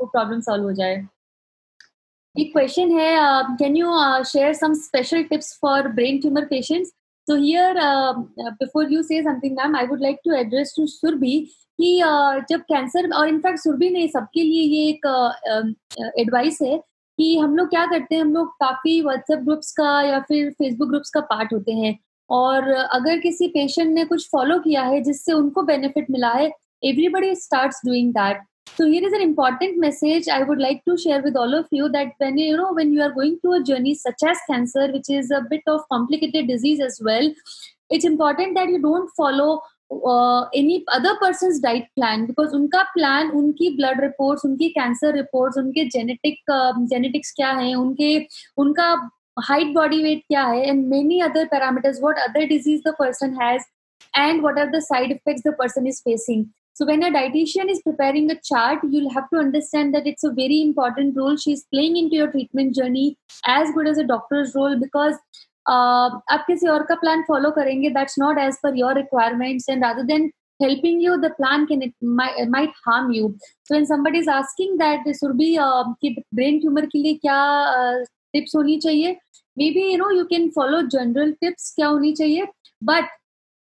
वो प्रॉब्लम सॉल्व हो जाए। एक क्वेश्चन है can you share some special tips for brain tumour patients here uh, before you say something ma'am i would like to address to Surabhi कि uh, जब कैंसर और इनफैक्ट सुरभि ने सबके लिए ये एक एडवाइस uh, है कि हम लोग क्या करते हैं हम लोग काफ़ी व्हाट्सएप ग्रुप्स का या फिर फेसबुक ग्रुप्स का पार्ट होते हैं। और अगर किसी पेशेंट ने कुछ फॉलो किया है जिससे उनको बेनिफिट मिला है everybody start doing that so here is an important message I would like to share with all of you that when you know when you are going to a journey such as cancer which is a bit of complicated disease as well it's important that you don't follow any other person diet plan because उनका plan उनकी blood report उनकी cancer report उनके genetic genetics क्या है, उनके, उनका height body weight क्या है and many other parameters what other disease the person has and what are the side effect the person is facing so when a dietitian is preparing a chart you have to understand that it's a very important role she is playing in to your treatment journey as good as a doctors role because आप किसी और का plan follow करेंगे that's not as पर your requirements and other than helping you the plan can it might, might harm you. So when somebody is asking that this would be uh, brain tumor ke liye kya uh, tips होनी चाहिए। Maybe you know you can follow general tips क्या होनी चाहिए but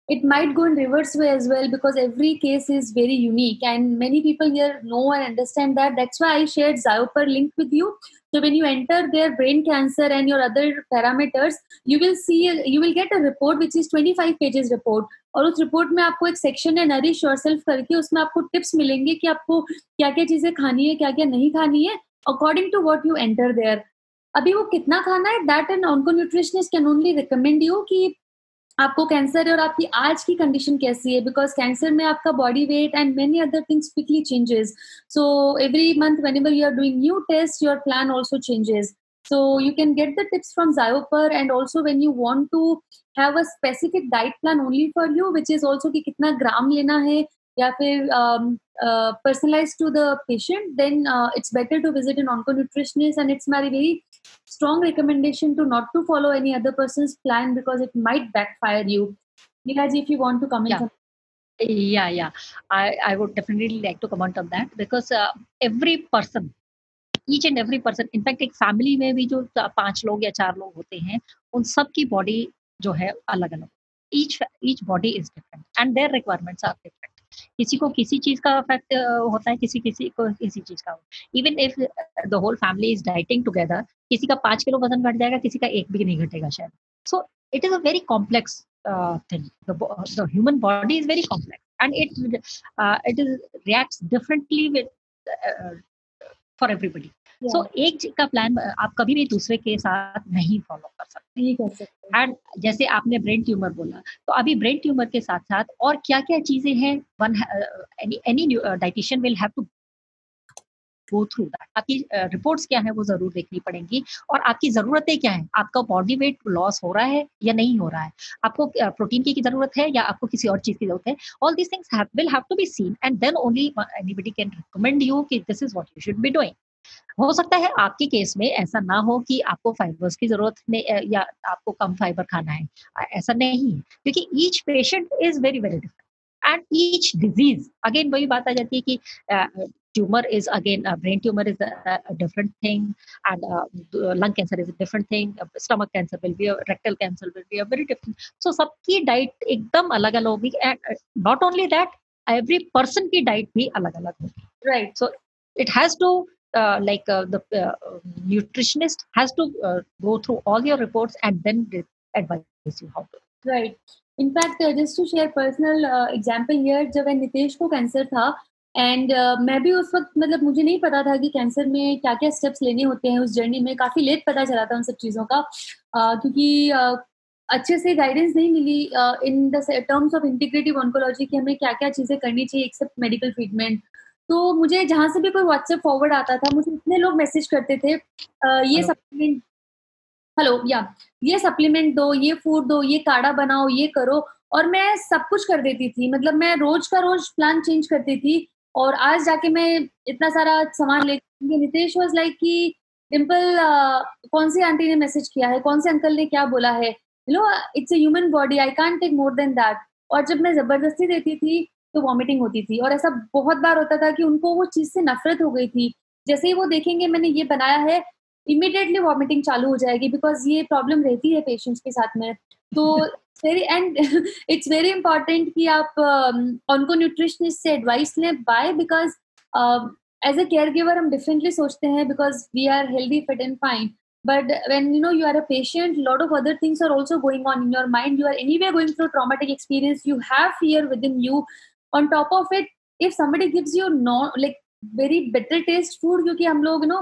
it might go in reverse way as well because every case is very unique and many people year know and understand that that's why I share जायो पर link with you तो when you enter there brain cancer and your other parameters you will see you will get a report which is twenty five pages report और उस report में आपको एक section है nourish और सेल्फ करके उसमें आपको टिप्स मिलेंगे कि आपको क्या क्या चीज़ें खानी है क्या क्या नहीं खानी है according to what you enter there अभी वो कितना खाना है? That and onco nutritionist can only recommend you कि आपको कैंसर है और आपकी आज की कंडीशन कैसी है? बिकॉज़ कैंसर में आपका body weight and many other things quickly changes so every month when you are doing new test your plan also changes so you can get the tips from जायोपर and also when you want to have a specific diet plan only for you which is also कि कितना gram लेना है या फिर personalize to the patient then it's better to visit an onco nutritionist and it's my very strong recommendation to not to follow any other person's plan because it might backfire you. Neeraji, if you want to comment yeah. Yeah, yeah. I, I would definitely like to comment on that because uh, every person each and every person in fact एक family में भी जो पाँच लोग या चार लोग होते हैं उन सब की बॉडी जो है अलग अलग each each body is different and their requirements are different किसी को किसी चीज़ का इफ़ेक्ट होता है, किसी किसी को किसी चीज़ का। Even if the whole family is dieting together किसी का पाँच किलो वज़न घट जाएगा, किसी का एक भी नहीं घटेगा शायद। So it is a very complex thing the human body is very complex and it it is react differently with for everybody so एक का प्लान आप कभी भी दूसरे के साथ नहीं फॉलो कर सकते। नहीं कर सकते। एंड जैसे आपने ब्रेन ट्यूमर बोला तो अभी ब्रेन ट्यूमर के साथ साथ और क्या क्या चीज़ें हैं? One any dietitian will have to go through that आपकी रिपोर्ट्स क्या है वो ज़रूर देखनी पड़ेंगी। और आपकी जरूरतें क्या है? आपका बॉडी वेट लॉस हो रहा है या नहीं हो रहा है? आपको प्रोटीन की, ज़रूरत है या आपको किसी और चीज़ की ज़रूरत है? All these things will have to be seen and then only anybody can recommend you कि this is what you should be doing हो सकता है आपके केस में ऐसा ना हो कि आपको फाइबर्स की ज़रूरत नहीं या आपको कम फाइबर खाना है। ऐसा नहीं है क्योंकि each patient is very very different and each disease again वही बात आ जाती है कि tumor is again uh, brain tumor is a, a different thing. And uh, lung cancer is a different thing. uh, stomach cancer will be a rectal cancer will be a very different. So सबकी diet एकदम अलग अलग होगी and not only that every person की diet भी अलग अलग होगी। Right so it has to uh, like uh, the uh, nutritionist has to go through all your reports and then advise you how to. Right. In fact just to share personal example here जब नितेश को cancer था and uh, मैं भी उस वक्त मतलब मुझे नहीं पता था कि कैंसर में क्या क्या स्टेप्स लेने होते हैं उस जर्नी में। काफ़ी लेट पता चला था उन सब चीज़ों का। uh, क्योंकि uh, अच्छे से गाइडेंस नहीं मिली in the terms of integrative oncology की हमें क्या क्या चीज़ें करनी चाहिए एक्सेप्ट मेडिकल ट्रीटमेंट तो मुझे जहाँ से भी कोई व्हाट्सएप फॉरवर्ड आता था मुझे इतने लोग मैसेज करते थे uh, ये सप्लीमेंट हेलो या ये सप्लीमेंट दो ये फ़ूड दो ये काढ़ा बनाओ ये करो और मैं सब कुछ कर देती थी। मतलब मैं रोज का रोज प्लान चेंज करती थी और आज जाके मैं इतना सारा सामान ले नितेश वॉज़ लाइक कि डिम्पल कौन सी आंटी ने मैसेज किया है? कौन से अंकल ने क्या बोला है? You know it's human body I can take more than that और जब मैं ज़बरदस्ती देती थी तो वॉमिटिंग होती थी। और ऐसा बहुत बार होता था कि उनको वो चीज़ से नफरत हो गई थी। जैसे ही वो देखेंगे मैंने ये बनाया है इमिडिएटली वॉमिटिंग चालू हो जाएगी बिकॉज़ ये प्रॉब्लम रहती है पेशेंट्स के साथ में। तो very and it's very important कि आप उनको um, न्यूट्रिशनिस्ट से एडवाइस लें। By because as a caregiver हम डिफरेंटली सोचते हैं because we are healthy fit and fine but but when you know you are a patient lot of other things are also going on in your mind. You are anyway going through traumatic experience you have fear within you. On top of it if some gives you not like very better taste food क्योंकि हम लोग you know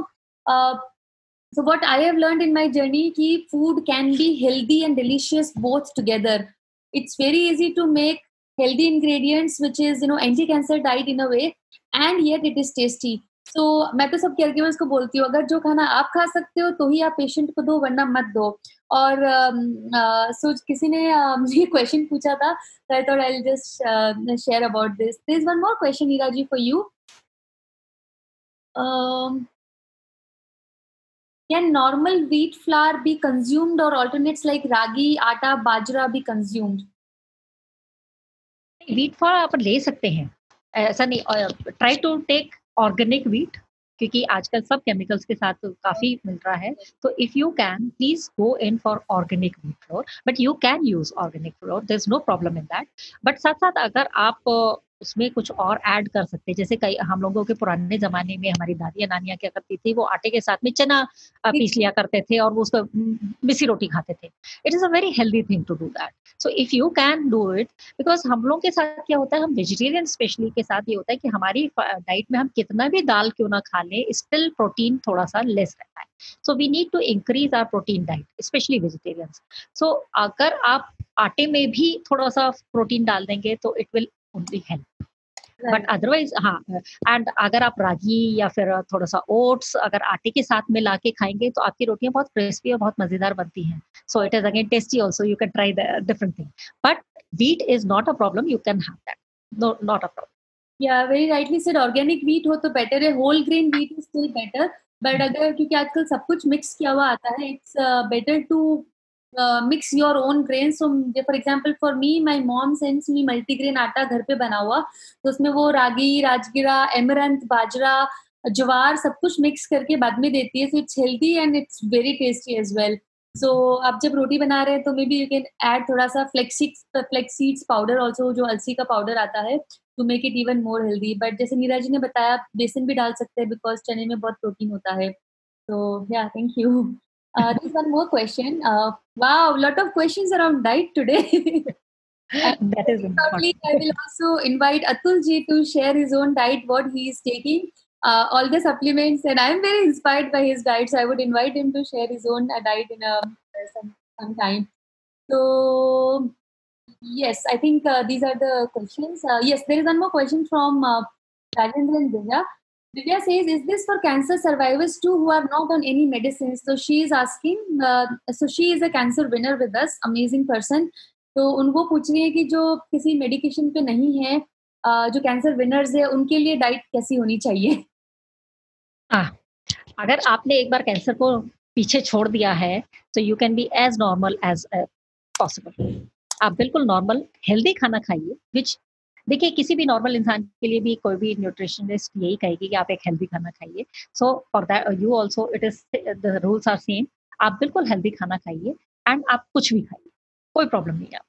so what I have learn in my journey की food can be healthy and delicious both together it's very easy to make healthy ingredients which is you know anti cancer diet in a way and yet it is tasty so मैं तो सब caregivers को बोलती हूँ, अगर जो खाना आप खा सकते हो तो ही आप पेशेंट को दो, वरना मत दो। और सो uh, so, किसी ने मुझे uh, क्वेश्चन पूछा था I thought I just share about this this one more question Neera ji for you Can normal wheat flour be consumed or alternates like ragi, atta, bajra be consumed? Wheat flour आप ले सकते हैं। ऐसा नहीं try to take organic wheat क्योंकि आजकल सब chemicals के साथ तो काफ़ी मिल रहा है। तो if you can please go in for organic wheat flour but you can use organic flour there is no problem in that but साथ साथ अगर आप उसमें कुछ और ऐड कर सकते हैं। जैसे कई हम लोगों के पुराने जमाने में हमारी दादियाँ नानियाँ क्या करती थी वो आटे के साथ में चना पीस लिया करते थे और वो उसको मिसी रोटी खाते थे। It is a very healthy thing to do that so if you can do it because हम लोग के साथ क्या होता है हम वेजिटेरियन स्पेशली के साथ ये होता है कि हमारी डाइट में हम कितना भी दाल क्यों ना खा लें स्टिल प्रोटीन थोड़ा सा लेस रहता है। So we need to increase our protein diet specially vegetarians so अगर आप आटे में भी थोड़ा सा प्रोटीन डाल देंगे तो it will only help but otherwise हाँ एंड अगर आप रागी या फिर थोड़ा सा ओट्स अगर आटे के साथ में ला के खाएँगे तो आपकी रोटियाँ बहुत क्रिस्पी और बहुत मज़ेदार बनती हैं। So it is again tasty also you can try different thing but wheat is not a problem you can have that not a problem या very rightly said organic wheat हो तो बेटर है. Whole grain wheat is still better but अगर क्योंकि आजकल सब कुछ mix किया हुआ आता है it's better to mix your own grain so for example for me my mom sends me multigrain atta घर पे बना हुआ। तो उसमें वो रागी, राजगिरा एमरंत बाजरा, ज्वार, सब कुछ मिक्स करके बाद में देती है। So it's healthy and it's very tasty as well so आप जब रोटी बना रहे हैं तो may be you can add थोड़ा सा फ्लेक्सिक्स फ्लेक्सीड्स पाउडर ऑल्सो जो अलसी का पाउडर आता है to make it even more healthy but जैसे नीरा जी ने बताया, बेसन भी डाल सकते हैं बिकॉज़ चने में बहुत प्रोटीन होता है। तो या thank you Uh, there's one more question. Uh, wow, a lot of questions around diet today. that is Probably I will also invite Atul ji to share his own diet, what he is taking, uh, all the supplements, and I'm very inspired by his diet. So I would invite him to share his own diet in a, some, some time. So yes, I think uh, these are the questions. Uh, yes, there is one more question from uh, Rajendra and Divya. Says, is this for cancer survivors too who are not on any medicines? So she is asking, uh, so she is a cancer winner with us, amazing person. तो उनको पूछ रही है कि जो किसी medication पे नहीं है जो कैंसर विनर्स है उनके लिए डाइट कैसी होनी चाहिए हाँ अगर आपने एक बार कैंसर को पीछे छोड़ दिया है तो you can be as normal as possible आप बिल्कुल नॉर्मल हेल्दी खाना खाइए विच देखिए किसी भी नॉर्मल इंसान के लिए भी कोई भी न्यूट्रिशनिस्ट यही कहेगी कि आप एक हेल्दी खाना खाइए। So for that you also it is the rules are same आप बिल्कुल हेल्दी खाना खाइए एंड आप कुछ भी खाइए कोई प्रॉब्लम नहीं है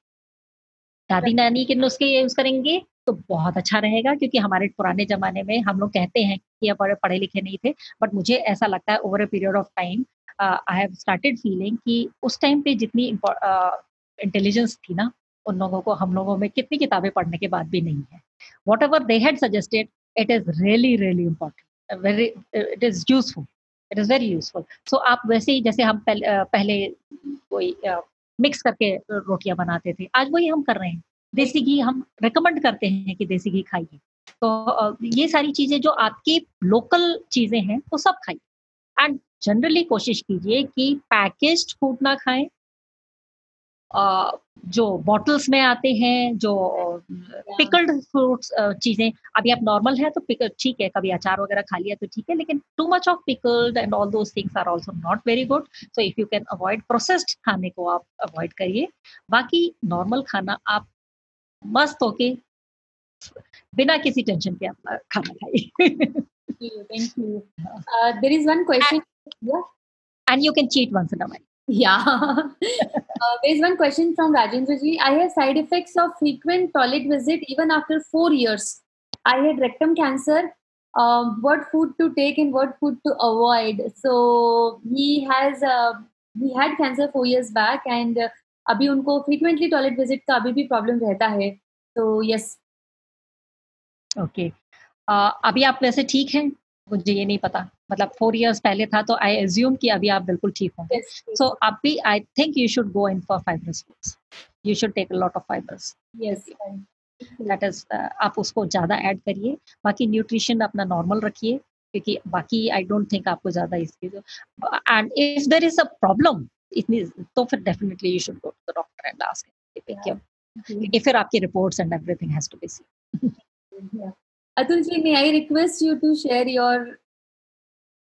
दादी नानी के नुस्खे यूज़ करेंगे तो बहुत अच्छा रहेगा क्योंकि हमारे पुराने जमाने में हम लोग कहते हैं कि अब पढ़े लिखे नहीं थे बट मुझे ऐसा लगता है over a period of time I have started feeling कि उस टाइम पे जितनी इंटेलिजेंस uh, थी ना उन लोगों को हम लोगों में कितनी किताबें पढ़ने के बाद भी नहीं है। Whatever they had suggested it is really really important very it is useful it is very useful so आप वैसे ही जैसे हम पहले, पहले कोई मिक्स करके रोटियाँ बनाते थे आज वही हम कर रहे हैं। देसी घी हम रिकमेंड करते हैं कि देसी घी खाइए। तो ये सारी चीज़ें जो आपकी लोकल चीज़ें हैं वो सब खाइए। एंड जनरली कोशिश कीजिए कि पैकेज्ड फ़ूड ना खाएँ जो बॉटल्स में आते हैं जो पिकल्ड फ्रूट्स चीज़ें अभी आप नॉर्मल है तो पिकल ठीक है कभी अचार वगैरह खा लिया तो ठीक है लेकिन too much of pickled and all those things are also not very good so if you can avoid processed खाने को आप अवॉइड करिए बाकी नॉर्मल खाना आप मस्त होके बिना किसी टेंशन के आप खाना खाइए Thank you. Uh, there is one question. And, yeah. and you can cheat once in a while. Yeah. uh, there's one question from Rajendra ji. I have side effects of frequent toilet visit even after four years. I had rectum cancer. Um, what food to take and what food to avoid? So he has uh, he had cancer four years back and uh, अभी उनको frequently toilet visit का अभी भी problem रहता है. Yes. Okay. Uh, अभी आप वैसे ठीक हैं मुझे ये नहीं पता मतलब फोर इयर्स पहले था तो आई एज्यूम कि अभी आप बिल्कुल ठीक होंगे। सो अब भी I think you should go in for fibrous foods you should take a lot of fibres yes that is आप उसको ज़्यादा ऐड करिए। बाकी न्यूट्रिशन अपना नॉर्मल रखिए क्योंकि बाकी आई डोंट थिंक आपको ज़्यादा इसकी and if there is a problem इतनी तो फिर definitely you should go to the doctor and ask क्योंकि फिर आपकी reports and everything has to be see Atul ji, may I request you to share your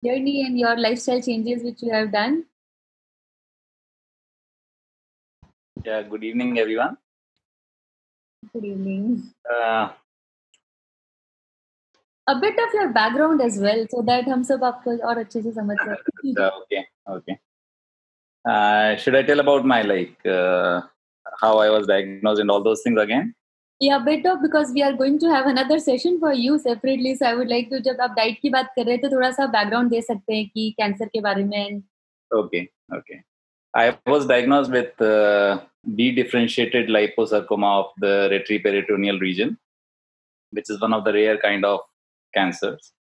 journey and your lifestyle changes which you have done? Yeah, good evening, everyone. Good evening. Uh, a bit of your background as well, so that हम सब आपको और अच्छे से समझ सके. okay, okay. Uh, should I tell about my like uh, how I was diagnosed and all those things again? या bit of because we are going to have another session for you separately so I would like to जब आप diet की बात कर रहे हैं तो थोड़ा सा बैकग्राउंड दे सकते हैं कि कैंसर के बारे में okay okay I was diagnosed with uh, dedifferentiated liposarcoma of the retroperitoneal region which is one of the rare kind of cancers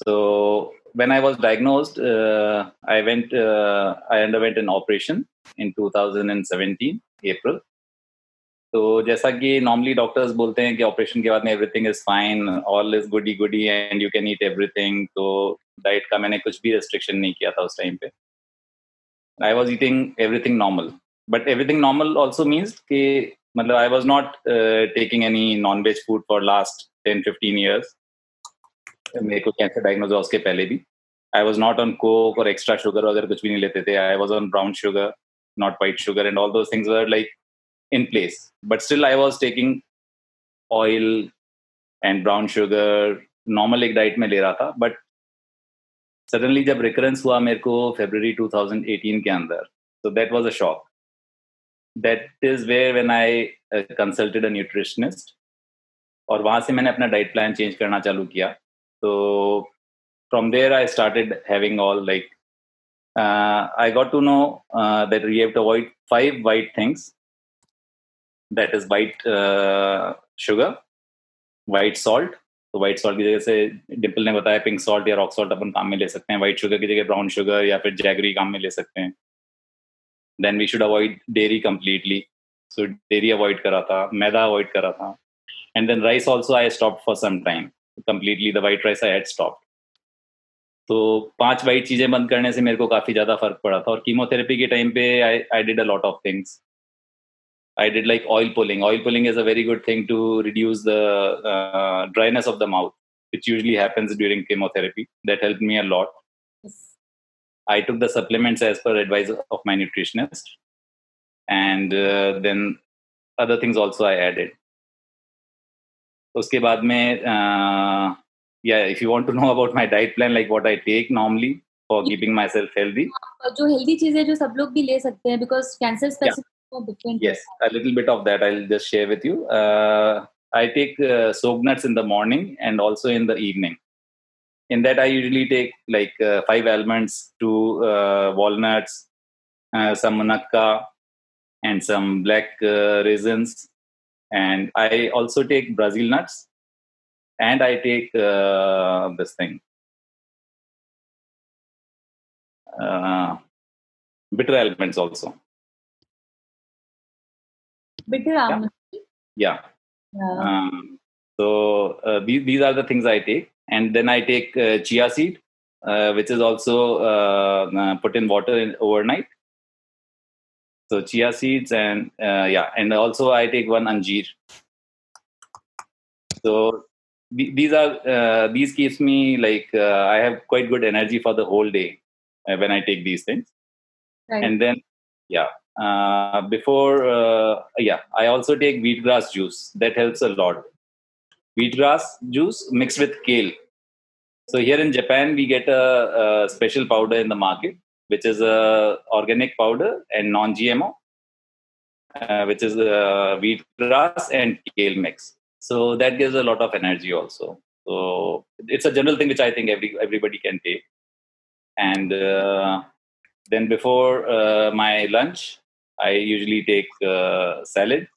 so when I was diagnosed uh, I went uh, I underwent an operation in 2017 April तो जैसा कि normally doctors बोलते हैं कि operation के बाद में everything is fine all is goody goody and you can eat everything तो डाइट का मैंने कुछ भी रेस्ट्रिक्शन नहीं किया था उस टाइम पे। I was eating everything normal but everything normal also means कि मतलब I was not taking any non veg food for last ten fifteen years मेरे को कैंसर डायग्नोज हुआ उसके पहले भी। I was not on coke और एक्स्ट्रा शुगर वगैरह कुछ भी नहीं लेते थे। I was on brown sugar not white sugar and all those things were like in place. But still, I was taking oil and brown sugar normal एक diet में ले रहा था बट सडनली जब रिकरेंस हुआ मेरे को फेब्रवरी 2018 के अंदर तो that was a shock that is where when I consulted a nutritionist और वहाँ से मैंने अपना डाइट प्लान चेंज करना चालू किया तो from there I started having all like I got to know that you have to avoid five white things that is white sugar white salt तो वाइट सॉल्ट की जगह से डिम्पल ने बताया पिंक सॉल्ट या रॉक सॉल्ट अपन काम में ले सकते हैं। वाइट शुगर की जगह ब्राउन शुगर या फिर जैगरी काम में ले सकते हैं। Then we should avoid dairy completely so dairy avoid करा था, मैदा अवॉइड करा था। And then rice also I stop for some time completely the white rice I had stop तो पाँच वाइट चीज़ें बंद करने से मेरे को काफ़ी ज़्यादा फ़र्क पड़ा था। और कीमोथेरेपी के टाइम पे I I did a lot of things I did like oil pulling. Oil pulling is a very good thing to reduce the uh, dryness of the mouth, which usually happens during chemotherapy. That helped me a lot. Yes. I took the supplements as per advice of my nutritionist, and uh, then other things also I added. उसके बाद में uh, yeah, if you want to know about my diet plan, like what I take normally for keeping myself healthy. जो healthy चीजें जो सब लोग भी ले सकते हैं because cancer specific between yes a little bit of that i'll just share with you. Uh, i take uh, nuts in the morning and also in the evening. In that i usually take like uh, five almonds two uh, walnuts uh, some manakka and some black uh, raisins. And i also take brazil nuts and i take uh, this thing. Bitter almonds also bitter almond. Yeah. yeah. Um, so uh, these, these are the things I take, and then I take uh, chia seed, uh, which is also uh, uh, put in water in, overnight. So chia seeds and uh, yeah, and also I take one anjeer. So these are these keeps me like I have quite good energy for the whole day when I take these things, right. and then yeah uh, before uh, yeah i also take wheatgrass juice. That helps a lot. Wheatgrass juice mixed with kale. So here in japan we get a, a special powder in the market which is a organic powder and non gmo uh, which is uh, wheatgrass and kale mix. So that gives a lot of energy also. So it's a general thing which i think every everybody can take. And uh, then before my lunch i usually take uh, salad.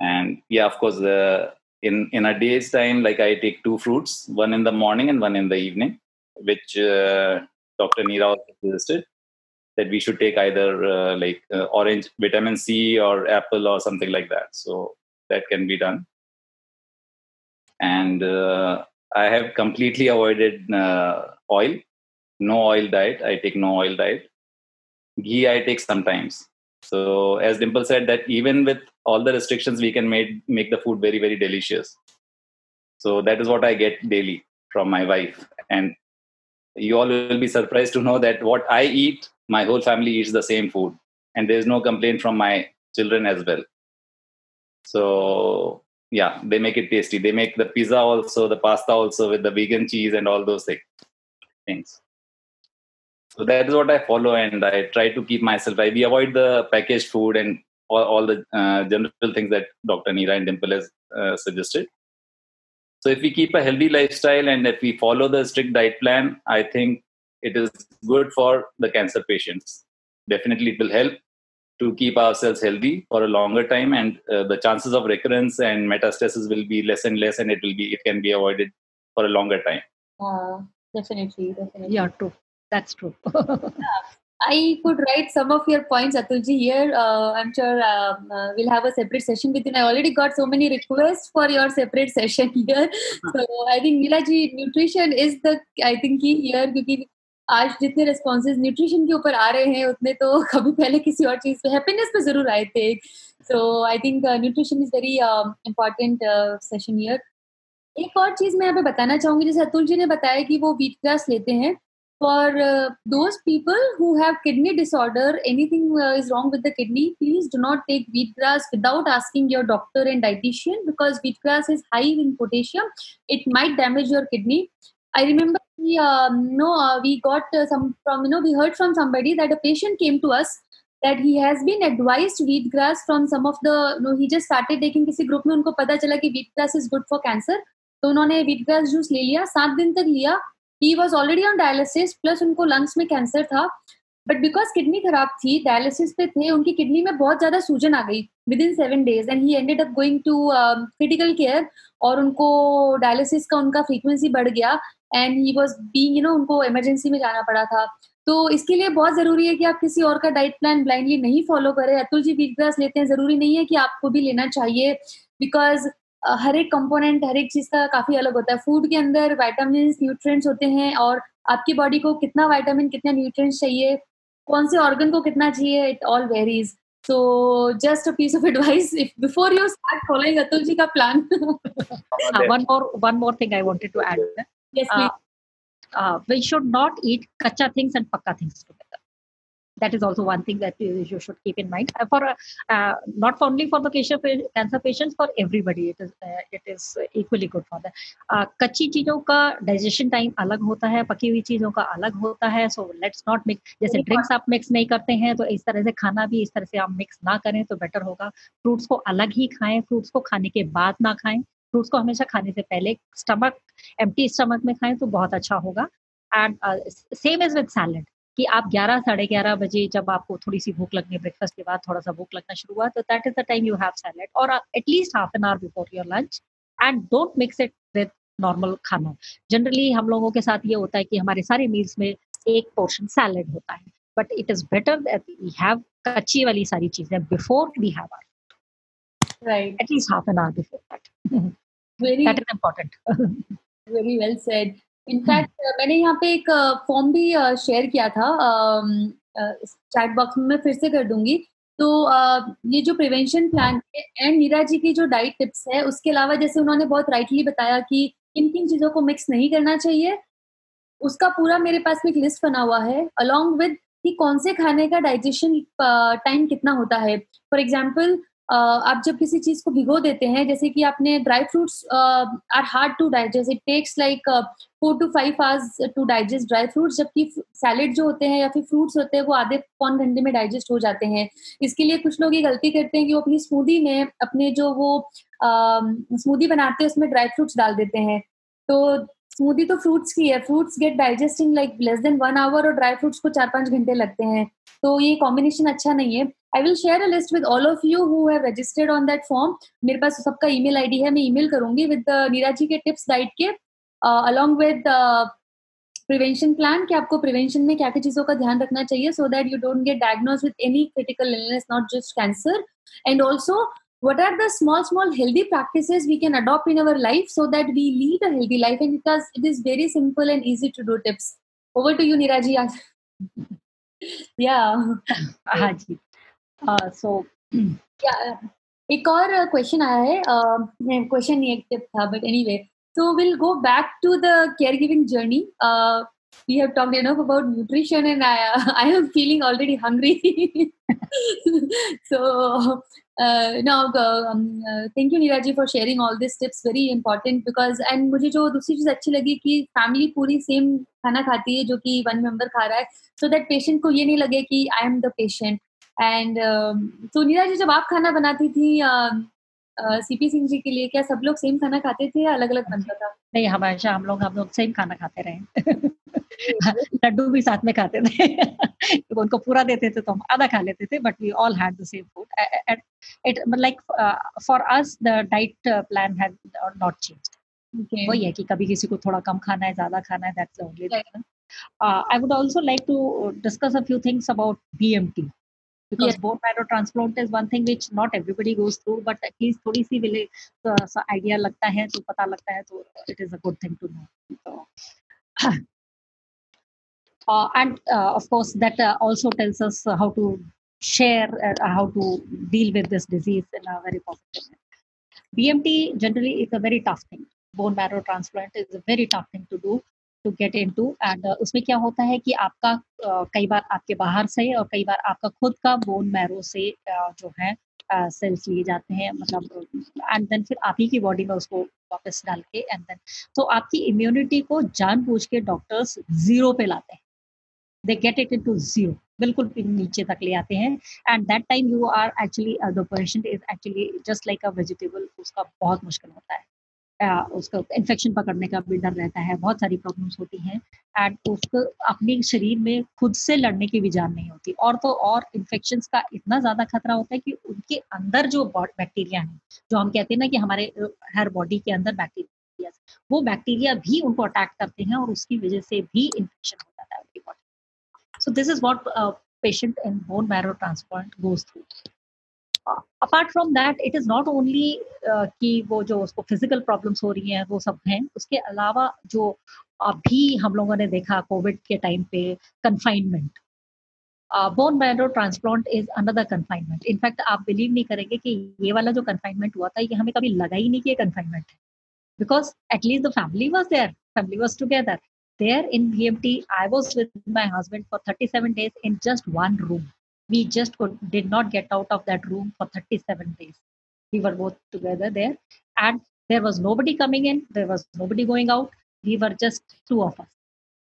And yeah of course uh, in in a day's time like i take two fruits one in the morning and one in the evening which uh, dr neera also suggested that we should take either uh, like uh, orange vitamin c or apple or something like that. So that can be done. And uh, i have completely avoided oil. No oil diet. I take no oil diet ghee i take sometimes. So as dimple said that even with all the restrictions we can make make the food very very delicious. So that is what i get daily from my wife. And you all will be surprised to know that what i eat my whole family eats the same food. And there is no complaint from my children as well. So yeah they make it tasty. They make the pizza also the pasta also with the vegan cheese and all those thi- things so that is what i follow and i try to keep myself I, we avoid the packaged food and all, all the uh, general things that dr neera and dimple has uh, suggested. So if we keep a healthy lifestyle and if we follow the strict diet plan i think it is good for the cancer patients. Definitely it will help to keep ourselves healthy for a longer time and uh, the chances of recurrence and metastasis will be less and less and it will be it can be avoided for a longer time. Definitely definitely. Yeah, true. That's true. I could write some of your points, Atulji, here. Uh, I'm sure um, uh, we'll have a separate session with you. I already got so many requests for your separate session here. So I think Neela ji, nutrition is the I think key here क्योंकि आज जितने responses nutrition के ऊपर आ रहे हैं उतने तो कभी पहले किसी और चीज़ पे happiness पे ज़रूर आए थे. So I think uh, nutrition is very um, important uh, session here. एक और चीज़ मैं यहाँ पे बताना चाहूँगी जैसे अतुल जी ने बताया कि वो वीट ग्रास लेते हैं for uh, those people who have kidney disorder anything uh, is wrong with the kidney please do not take wheatgrass without asking your doctor and dietitian because wheatgrass is high in potassium it might damage your kidney i remember we, um, no uh, we got uh, some from you know we heard from somebody that a patient came to us that he has been advised wheatgrass from some of the no he just started taking किसी group में उनको पता चला कि wheatgrass is good for cancer तो उन्होंने wheatgrass juice ले लिया सात दिन तक लिया ही was already on dialysis plus उनको लंग्स में कैंसर था. बट बिकॉज़ किडनी खराब थी डायलिसिस पे थे, उनकी किडनी में बहुत ज़्यादा सूजन आ गई within seven days and he ended up going to critical care और उनको डायलिसिस का उनका फ्रीक्वेंसी बढ़ गया. And he was being you know उनको इमरजेंसी में जाना पड़ा था. तो इसके लिए बहुत ज़रूरी है कि आप किसी और का डाइट प्लान ब्लाइंडली नहीं फॉलो करें. अतुल जी वीट ग्रास लेते हैं. ज़रूरी नहीं है कि आपको भी लेना चाहिए. बिकॉज़ हर एक कंपोनेंट हर एक चीज़ का काफ़ी अलग होता है। फ़ूड के अंदर वाइटामिन न्यूट्रिएंट्स होते हैं और आपकी बॉडी को कितना वाइटामिन कितना न्यूट्रिएंट्स चाहिए कौन से ऑर्गन को कितना चाहिए it all varies so just a piece of advice if before you start following Atul ji का plan one more one more thing I wanted to add. Yes we should not eat kacha things and pakka things together that is also one thing that you should keep in mind. Uh, for uh, not only for the cancer patients for everybody it is uh, it is equally good for them. Uh, कच्ची चीज़ों का digestion time अलग होता है पकी हुई चीज़ों का अलग होता है सो लेट्स नॉट मिक्स जैसे ड्रिंक्स आप मिक्स नहीं करते हैं तो इस तरह से खाना भी इस तरह से आप मिक्स ना करें तो बेटर होगा। फ्रूट्स को अलग ही खाएँ फ्रूट्स को खाने के बाद ना खाएँ। फ्रूट्स को हमेशा खाने से पहले स्टमक एम्प्टी स्टमक में खाएँ तो बहुत अच्छा होगा। And same is with salad कि आप 11 साढ़े ग्यारह बजे जब आपको थोड़ी सी भूख लगनी ब्रेकफास्ट के बाद थोड़ा सा भूख लगना शुरू हुआ तो that is the time you have salad और at least half an hour before your lunch and don't mix it with normal खाना। जनरली हम लोगों के साथ ये होता है कि हमारे सारे मील्स में एक पोर्शन सैलेड होता है but it is better that we have कच्ची वाली सारी चीज़ें before we have our right. at least half an hour before that very that is important very well said in fact uh, मैंने यहाँ पे एक फॉर्म uh, भी share uh, किया था चैट बॉक्स में मैं फिर से कर दूँगी। तो ये जो प्रिवेंशन प्लान है एंड नीरा जी की जो डाइट टिप्स है उसके अलावा जैसे उन्होंने बहुत राइटली बताया कि किन किन चीज़ों को मिक्स नहीं करना चाहिए उसका पूरा मेरे पास में एक लिस्ट बना हुआ है अलॉन्ग विद कि कौन से खाने का डाइजेशन टाइम कितना होता है। फॉर एग्ज़ाम्पल आप जब किसी चीज़ को भिगो देते हैं, जैसे कि आपने dry fruits are hard to digest it takes like four to five hours to digest dry fruits, जबकि सैलेड जो होते हैं या फिर फ्रूट्स होते हैं, वो आधे पौन घंटे में डाइजेस्ट हो जाते हैं। इसके लिए कुछ लोग ये गलती करते हैं कि वो अपनी स्मूदी में अपने जो वो स्मूदी बनाते हैं, उसमें ड्राई फ्रूट्स डाल देते हैं। तो स्मूदी तो फ्रूट्स की है। Fruits get digesting like less than one hour और ड्राई फ्रूट्स को चार पाँच घंटे लगते हैं। तो ये कॉम्बिनेशन अच्छा नहीं है। I will share a list with all of you who have registered on that form मेरे पास सबका ईमेल आईडी है, मैं ईमेल करूँगी विद नीरा जी के टिप्स डाइट के अलॉन्ग विद प्रिवेंशन प्लान कि आपको प्रिवेंशन में क्या क्या चीज़ों का ध्यान रखना चाहिए so that you don't get diagnose with any critical illness not just cancer and also what are the small small healthy practices we can adopt in our life so that we lead a healthy life? And because it is very simple and easy to do tips. Over to you niraji yeah. हाँ जी. Uh, सो क्या एक और question आया है। uh, question नहीं एक tip था but anyway so will go back to the care giving journey we have talked enough about nutrition and I am feeling already hungry so now thank you Neera ji for sharing all this tips very important because and मुझे जो दूसरी चीज़ अच्छी लगी कि family पूरी same खाना खाती है, जो कि वन मेंबर खा रहा है। सो दैट पेशेंट को ये नहीं लगे कि I am the patient and तो नीरा जी जब आप खाना बनाती थी सीपी सिंह जी के लिए क्या सब लोग सेम खाना खाते थे या अलग अलग बनता था? नहीं हमेशा हम लोग हम लोग सेम खाना खाते रहे। लड्डू भी साथ में खाते थे। तो उनको पूरा देते थे तो हम आधा खा लेते थे but we all had the same food it like for us the diet plan had not changed वही है कि कभी किसी को थोड़ा कम खाना है ज़्यादा खाना है that's only I would also like to discuss a few things about BMT because yes. bone marrow transplant is one thing which not everybody goes through but at least थोड़ी सी विले uh, idea लगता है तो पता लगता है तो it is a good thing to know so, uh, and uh, of course that uh, also tells us how to share uh, how to deal with this disease in a very positive way. BMT generally is a very tough thing. Bone marrow transplant is a very tough thing to do To get into and उसमें क्या होता है कि आपका कई बार आपके बाहर से और कई बार आपका खुद का बोन मैरो से जो है सेल्स लिए जाते हैं मतलब एंड देन फिर आप ही की बॉडी में उसको वापस डाल के एंड देन तो आपकी इम्यूनिटी को जानबूझ के डॉक्टर्स ज़ीरो पे लाते हैं। They get it into zero बिल्कुल नीचे तक ले आते हैं and that time you are actually the patient is actually just like a vegetable उसका बहुत मुश्किल होता है। उसका इन्फेक्शन पकड़ने का भी डर रहता है, बहुत सारी प्रॉब्लम्स होती हैं एंड उसको अपने शरीर में खुद से लड़ने की भी जान नहीं होती और तो और इन्फेक्शन का इतना ज़्यादा खतरा होता है कि उनके अंदर जो बैक्टीरिया है, जो हम कहते हैं ना कि हमारे हर बॉडी के अंदर बैक्टीरिया वो बैक्टीरिया भी उनको अटैक करते हैं और उसकी वजह से भी इन्फेक्शन हो जाता है उनकी body so this is what patient in bone marrow transplant goes through apart from that it is not only कि वो जो उसको फ़िज़िकल प्रॉब्लम्स हो रही हैं, वो सब हैं। उसके अलावा जो अभी हम लोगों ने देखा कोविड के टाइम पे confinement bone marrow transplant is another confinement in fact आप बिलीव नहीं करेंगे कि ये वाला जो कन्फाइनमेंट हुआ था, ये हमें कभी लगा ही नहीं कि ये कन्फाइनमेंट है। Because at least the family was there family was together there T I was was with my husband for 37 days in just one room. We just could, did not get out of that room for 37 days. We were both together there, and there was nobody coming in, there was nobody going out. We were just two of us.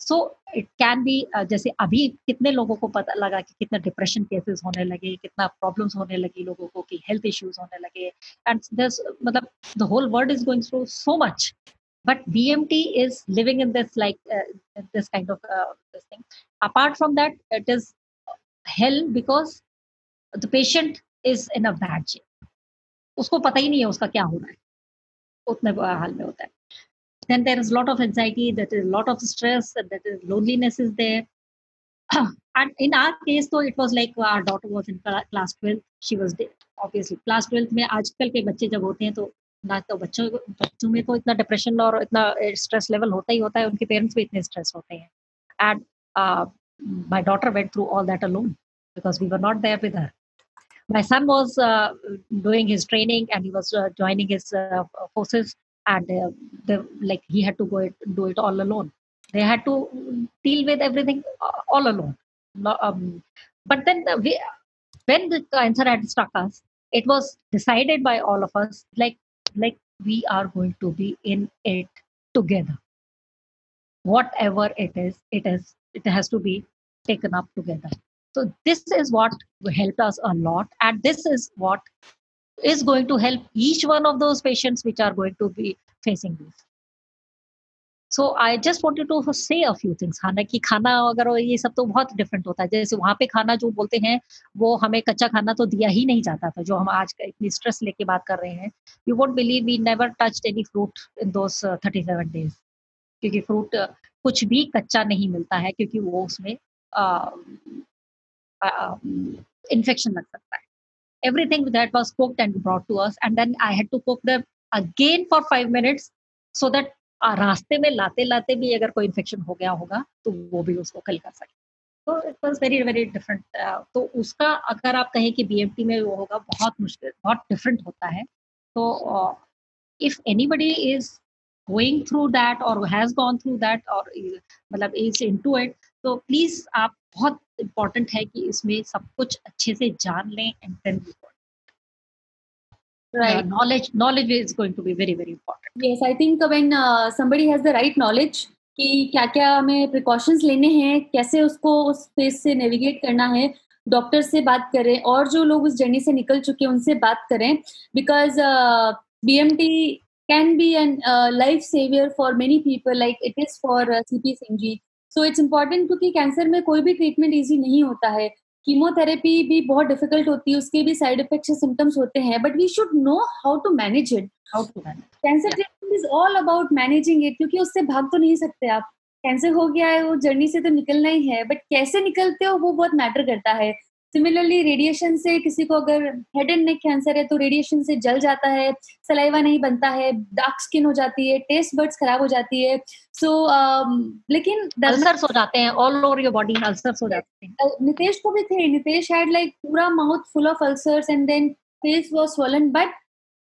So it can be जैसे अभी कितने लोगों को पता लगा कि कितना depression cases होने लगे कितना प्रॉब्लम्स होने लगी लोगों को कि हेल्थ इश्यूज होने लगे एंड दिस मतलब the whole world is going through so much but bmt is living in this like uh, this kind of uh, this thing apart from that it is hell because the patient is in a bad shape उसको पता ही नहीं है उसका क्या हो रहा है उतने हाल में होता है then there is a lot of anxiety that is a lot of stress and that is loneliness is there and in our case though it was like our daughter was in class 12 she was there obviously class 12 में आजकल के बच्चे जब होते हैं तो ना तो बच्चों बच्चों में तो इतना डिप्रेशन और इतना स्ट्रेस लेवल होता ही होता है उनके पेरेंट्स भी इतने स्ट्रेस होते हैं and my daughter went through all that alone because we were not there with her. My son was uh, doing his training and he was uh, joining his uh, forces and uh, like he had to go it, do it all alone. They had to deal with everything all alone. Um, but then we, when the cancer had struck us it was decided by all of us like like we are going to be in it together. Whatever it is it is it has to be taken up together. So this is what helped us a lot, and this is what is going to help each one of those patients which are going to be facing this. So I just wanted to say a few things खाना की खाना अगर ये सब तो बहुत different होता है। जैसे वहाँ पे खाना जो बोलते हैं, वो हमें कच्चा खाना तो दिया ही नहीं जाता था, जो हम आज इतनी स्ट्रेस लेके बात कर रहे हैं। You won't believe we never touch any fruit in those thirty seven days क्योंकि फ्रूट कुछ भी कच्चा नहीं मिलता है क्योंकि वो उसमें इन्फेक्शन लग सकता है। Everything that was cooked and brought to us and then i had to cook them again for five minutes so रास्ते में लाते लाते भी अगर कोई इन्फेक्शन हो गया होगा तो वो भी उसको कल कर सके। तो it was very very different तो उसका अगर आप कहें कि बी में वो होगा बहुत मुश्किल, बहुत डिफरेंट होता है। तो if anybody is going through that और हैज़ गॉन थ्रू दैट और मतलब इज़ इन टू इट तो प्लीज़ आप बहुत इम्पोर्टेंट है कि इसमें सब कुछ अच्छे से जान लें and then right. knowledge knowledge is going to be very very important. Yes i think when uh, somebody has the right knowledge कि क्या क्या हमें प्रिकॉशंस लेने हैं कैसे उसको उस फेस से नेविगेट करना है डॉक्टर से बात करें और जो लोग उस जर्नी से निकल चुके हैं उनसे बात करें। Because B M T can be an life saver for many people like it is for C P Singh ji so it's important क्योंकि कैंसर में कोई भी ट्रीटमेंट ईजी नहीं होता है कीमोथेरेपी भी बहुत डिफ़िकल्ट होती है उसके भी साइड इफेक्ट्स सिम्टम्स होते हैं but we should know how to manage it cancer treatment is all about managing it क्योंकि उससे भाग तो नहीं सकते आप कैंसर हो गया है वो जर्नी से तो निकलना ही है बट कैसे निकलते हो वो बहुत मैटर करता है सिमिलरली रेडिएशन से किसी को अगर हेड एंड नेक कैंसर है तो रेडिएशन से जल जाता है सलाइवा नहीं बनता है डार्क स्किन हो जाती है टेस्ट बर्ड्स खराब हो जाती है। सो so, um, लेकिन अल्सर्स हो जाते हैं all over your body ulcers हो जाते हैं। नितेश को भी थे नितेश हैड लाइक पूरा mouth full of ulcers and then face was swollen but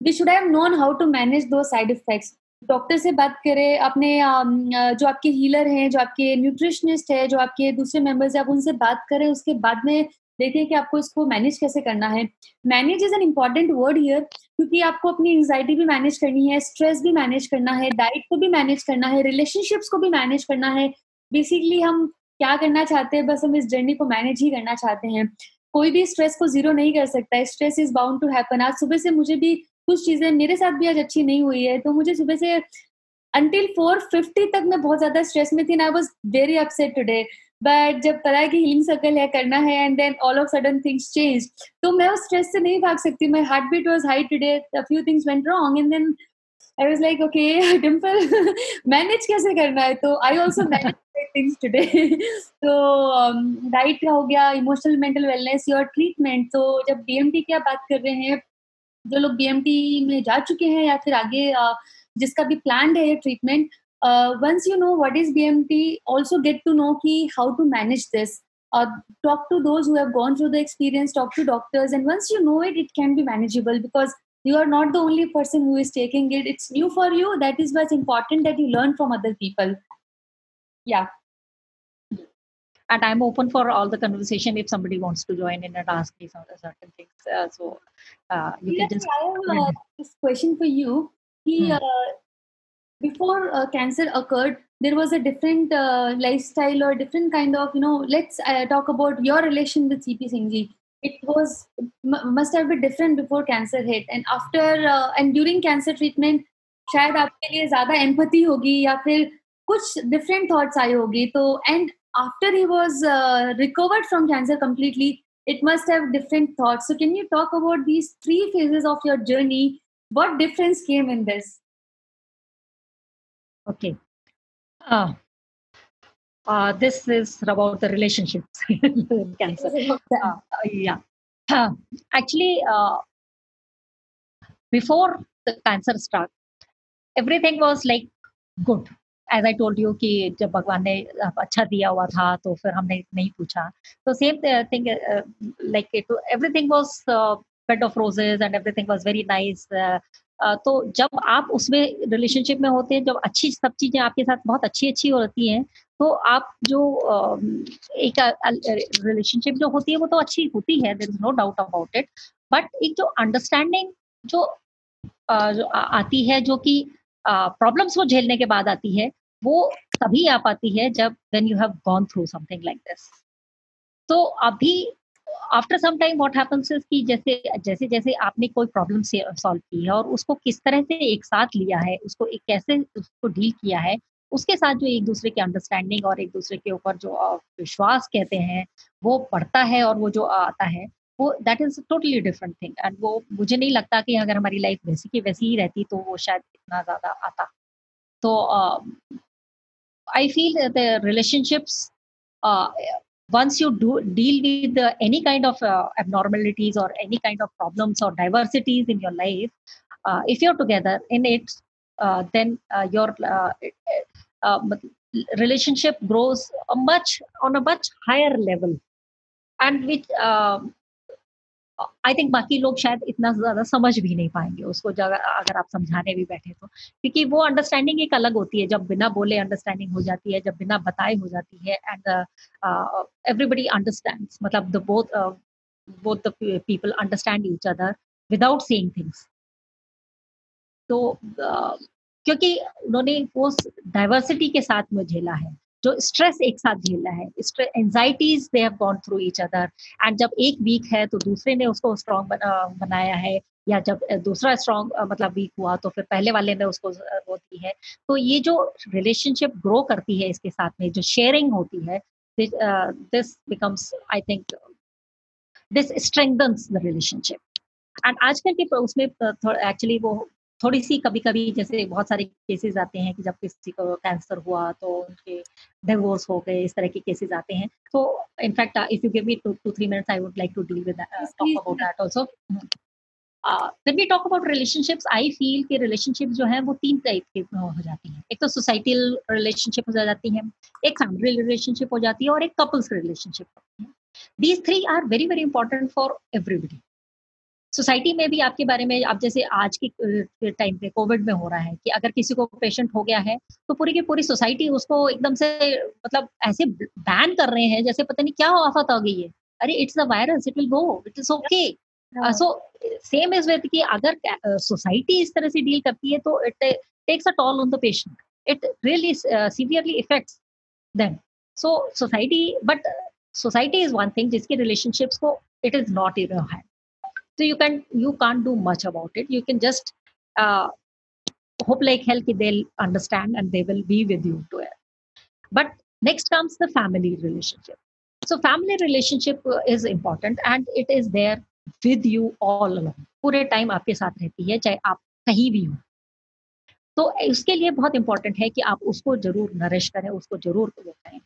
we should have known how to manage those side effects doctor से बात करें अपने जो आपके हीलर हैं जो आपके न्यूट्रिशनिस्ट है जो आपके दूसरे मेंबर्स हैं आप उनसे बात करें उसके बाद में देखिए कि आपको इसको मैनेज कैसे करना है। Manage is an important word here क्योंकि आपको अपनी एंगजाइटी भी मैनेज करनी है स्ट्रेस भी मैनेज करना है डाइट को भी मैनेज करना है रिलेशनशिप्स को भी मैनेज करना है। बेसिकली हम क्या करना चाहते हैं, बस हम इस जर्नी को मैनेज ही करना चाहते हैं। कोई भी स्ट्रेस को ज़ीरो नहीं कर सकता stress is bound to happen आज सुबह से मुझे भी कुछ चीज़ें, मेरे साथ भी आज अच्छी नहीं हुई है तो मुझे सुबह से अंटिल फोर फिफ्टी तक मैं बहुत ज़्यादा स्ट्रेस में थी I was very upset today but जब पता है कि हीलिंग सर्कल है करना है and then all of sudden things change तो मैं उस स्ट्रेस से नहीं भाग सकती। My heart beat was high today a few things went wrong and then I was like okay Dimple manage कैसे करना है? तो I also manage things today तो डाइट um, हो गया emotional mental wellness your treatment तो जब B की आप बात कर रहे हैं जो लोग बी एम टी में जा चुके हैं या फिर आगे uh, जिसका भी प्लान है ये treatment uh, once you know what is bmt also get to know key how to manage this uh, talk to those who have gone through the experience talk to doctors and once you know it it can be manageable because you are not the only person who is taking it it's new for you that is what's important that you learn from other people Yeah. And I'm open for all the conversation if somebody wants to join in and ask me some certain things. Uh, so uh, you yes, can just. I have uh, this question for you. He, hmm before cancer occurred, there was a different lifestyle or different kind of, you know, let's talk about your relation with CP Singh it was must have been different before cancer hit and after uh, and during cancer treatment शायद आपके लिए ज्यादा empathy होगी या फिर कुछ different thoughts आए होगी तो and after he was recovered from cancer completely it must have different thoughts so can you talk about these three phases of your journey what difference came in this Okay uh, uh, this is about the relationships cancer uh, yeah uh, actually uh, before the cancer struck everything was like good as I told you कि जब भगवान ने अच्छा दिया हुआ था तो फिर हमने नहीं पूछा तो same thing like everything was bed of roses and everything was very nice तो जब आप उसमें रिलेशनशिप में होते हैं, जब अच्छी सब चीज़ें आपके साथ बहुत अच्छी अच्छी होती हैं तो आप जो एक रिलेशनशिप जो होती है, वो तो अच्छी होती है there is no doubt about it but एक जो अंडरस्टैंडिंग जो आती है, जो कि प्रॉब्लम्स को झेलने के बाद आती है, वो तभी आ पाती है जब when you have gone through something like this तो अभी after some time what happens is कि जैसे जैसे जैसे आपने कोई प्रॉब्लम सॉल्व की है और उसको किस तरह से एक साथ लिया है, उसको एक कैसे उसको डील किया है, उसके साथ जो एक दूसरे की अंडरस्टैंडिंग और एक दूसरे के ऊपर जो विश्वास कहते हैं, वो बढ़ता है और वो जो आता है, वो that is totally different thing and वो, मुझे नहीं लगता कि अगर हमारी लाइफ वैसी की वैसी ही रहती तो वो शायद इतना ज़्यादा आता। तो I feel the relationships once you do deal with uh, any kind of uh, abnormalities or any kind of problems or diversities in your life uh, if you're together in it then your relationship grows a much on a much higher level. And which I think बाकी लोग शायद इतना ज़्यादा समझ भी नहीं पाएँगे उसको अगर आप समझाने भी बैठे तो। क्योंकि वो अंडरस्टैंडिंग एक अलग होती है जब बिना बोले अंडरस्टैंडिंग हो जाती है जब बिना बताए हो जाती है एंड एवरीबडी अंडरस्टैंड मतलब the both understand each other without saying things तो uh, क्योंकि उन्होंने वो डाइवर्सिटी के साथ में झेला है। जो स्ट्रेस एक साथ झेला है। Anxieties they have gone through each other and जब एक वीक है तो दूसरे ने उसको स्ट्रॉन्ग बनाया है। या जब दूसरा स्ट्रॉन्ग मतलब वीक हुआ तो फिर पहले वाले ने उसको वो दी है। तो ये जो रिलेशनशिप ग्रो करती है इसके साथ में, जो शेयरिंग होती है this becomes I think this strengthens the relationship and आजकल के उसमें एक्चुअली वो थोड़ी सी कभी कभी जैसे बहुत सारे केसेस आते हैं कि जब किसी को कैंसर हुआ तो उनके डिवोर्स हो गए इस तरह के केसेस आते हैं। तो in fact if you give me two two three minutes I would like to deal with talk about that also when we talk about relationships i feel कि रिलेशनशिप जो है वो तीन टाइप के हो जाती हैं। एक तो सोसाइटल रिलेशनशिप हो जाती है एक फैमिली रिलेशनशिप हो जाती है और एक कपल्स रिलेशनशिप होती है। These three are very very important for everybody society में भी आपके बारे में आप जैसे आज के टाइम पे कोविड में हो रहा है कि अगर किसी को पेशेंट हो गया है तो पूरी की पूरी सोसाइटी उसको एकदम से मतलब ऐसे बैन कर रहे हैं जैसे पता नहीं क्या आफत आ गई है। अरे it's a virus it will go it is okay so same is with कि अगर सोसाइटी इस तरह से डील करती है तो it takes a toll on the patient it really severely affects them so society but society is one thing जिसके relationships को इट इज़ नॉट इवन है। So you can you can't do much about it you can just uh, hope like hell they'll understand and they will be with you to it but next comes the family relationship so family relationship is important and it is there with you all along पूरे time आपके साथ रहती है चाहे आप कहीं भी हो तो उसके लिए बहुत इंपॉर्टेंट है कि आप उसको ज़रूर नरिश करें, उसको ज़रूर वो करें।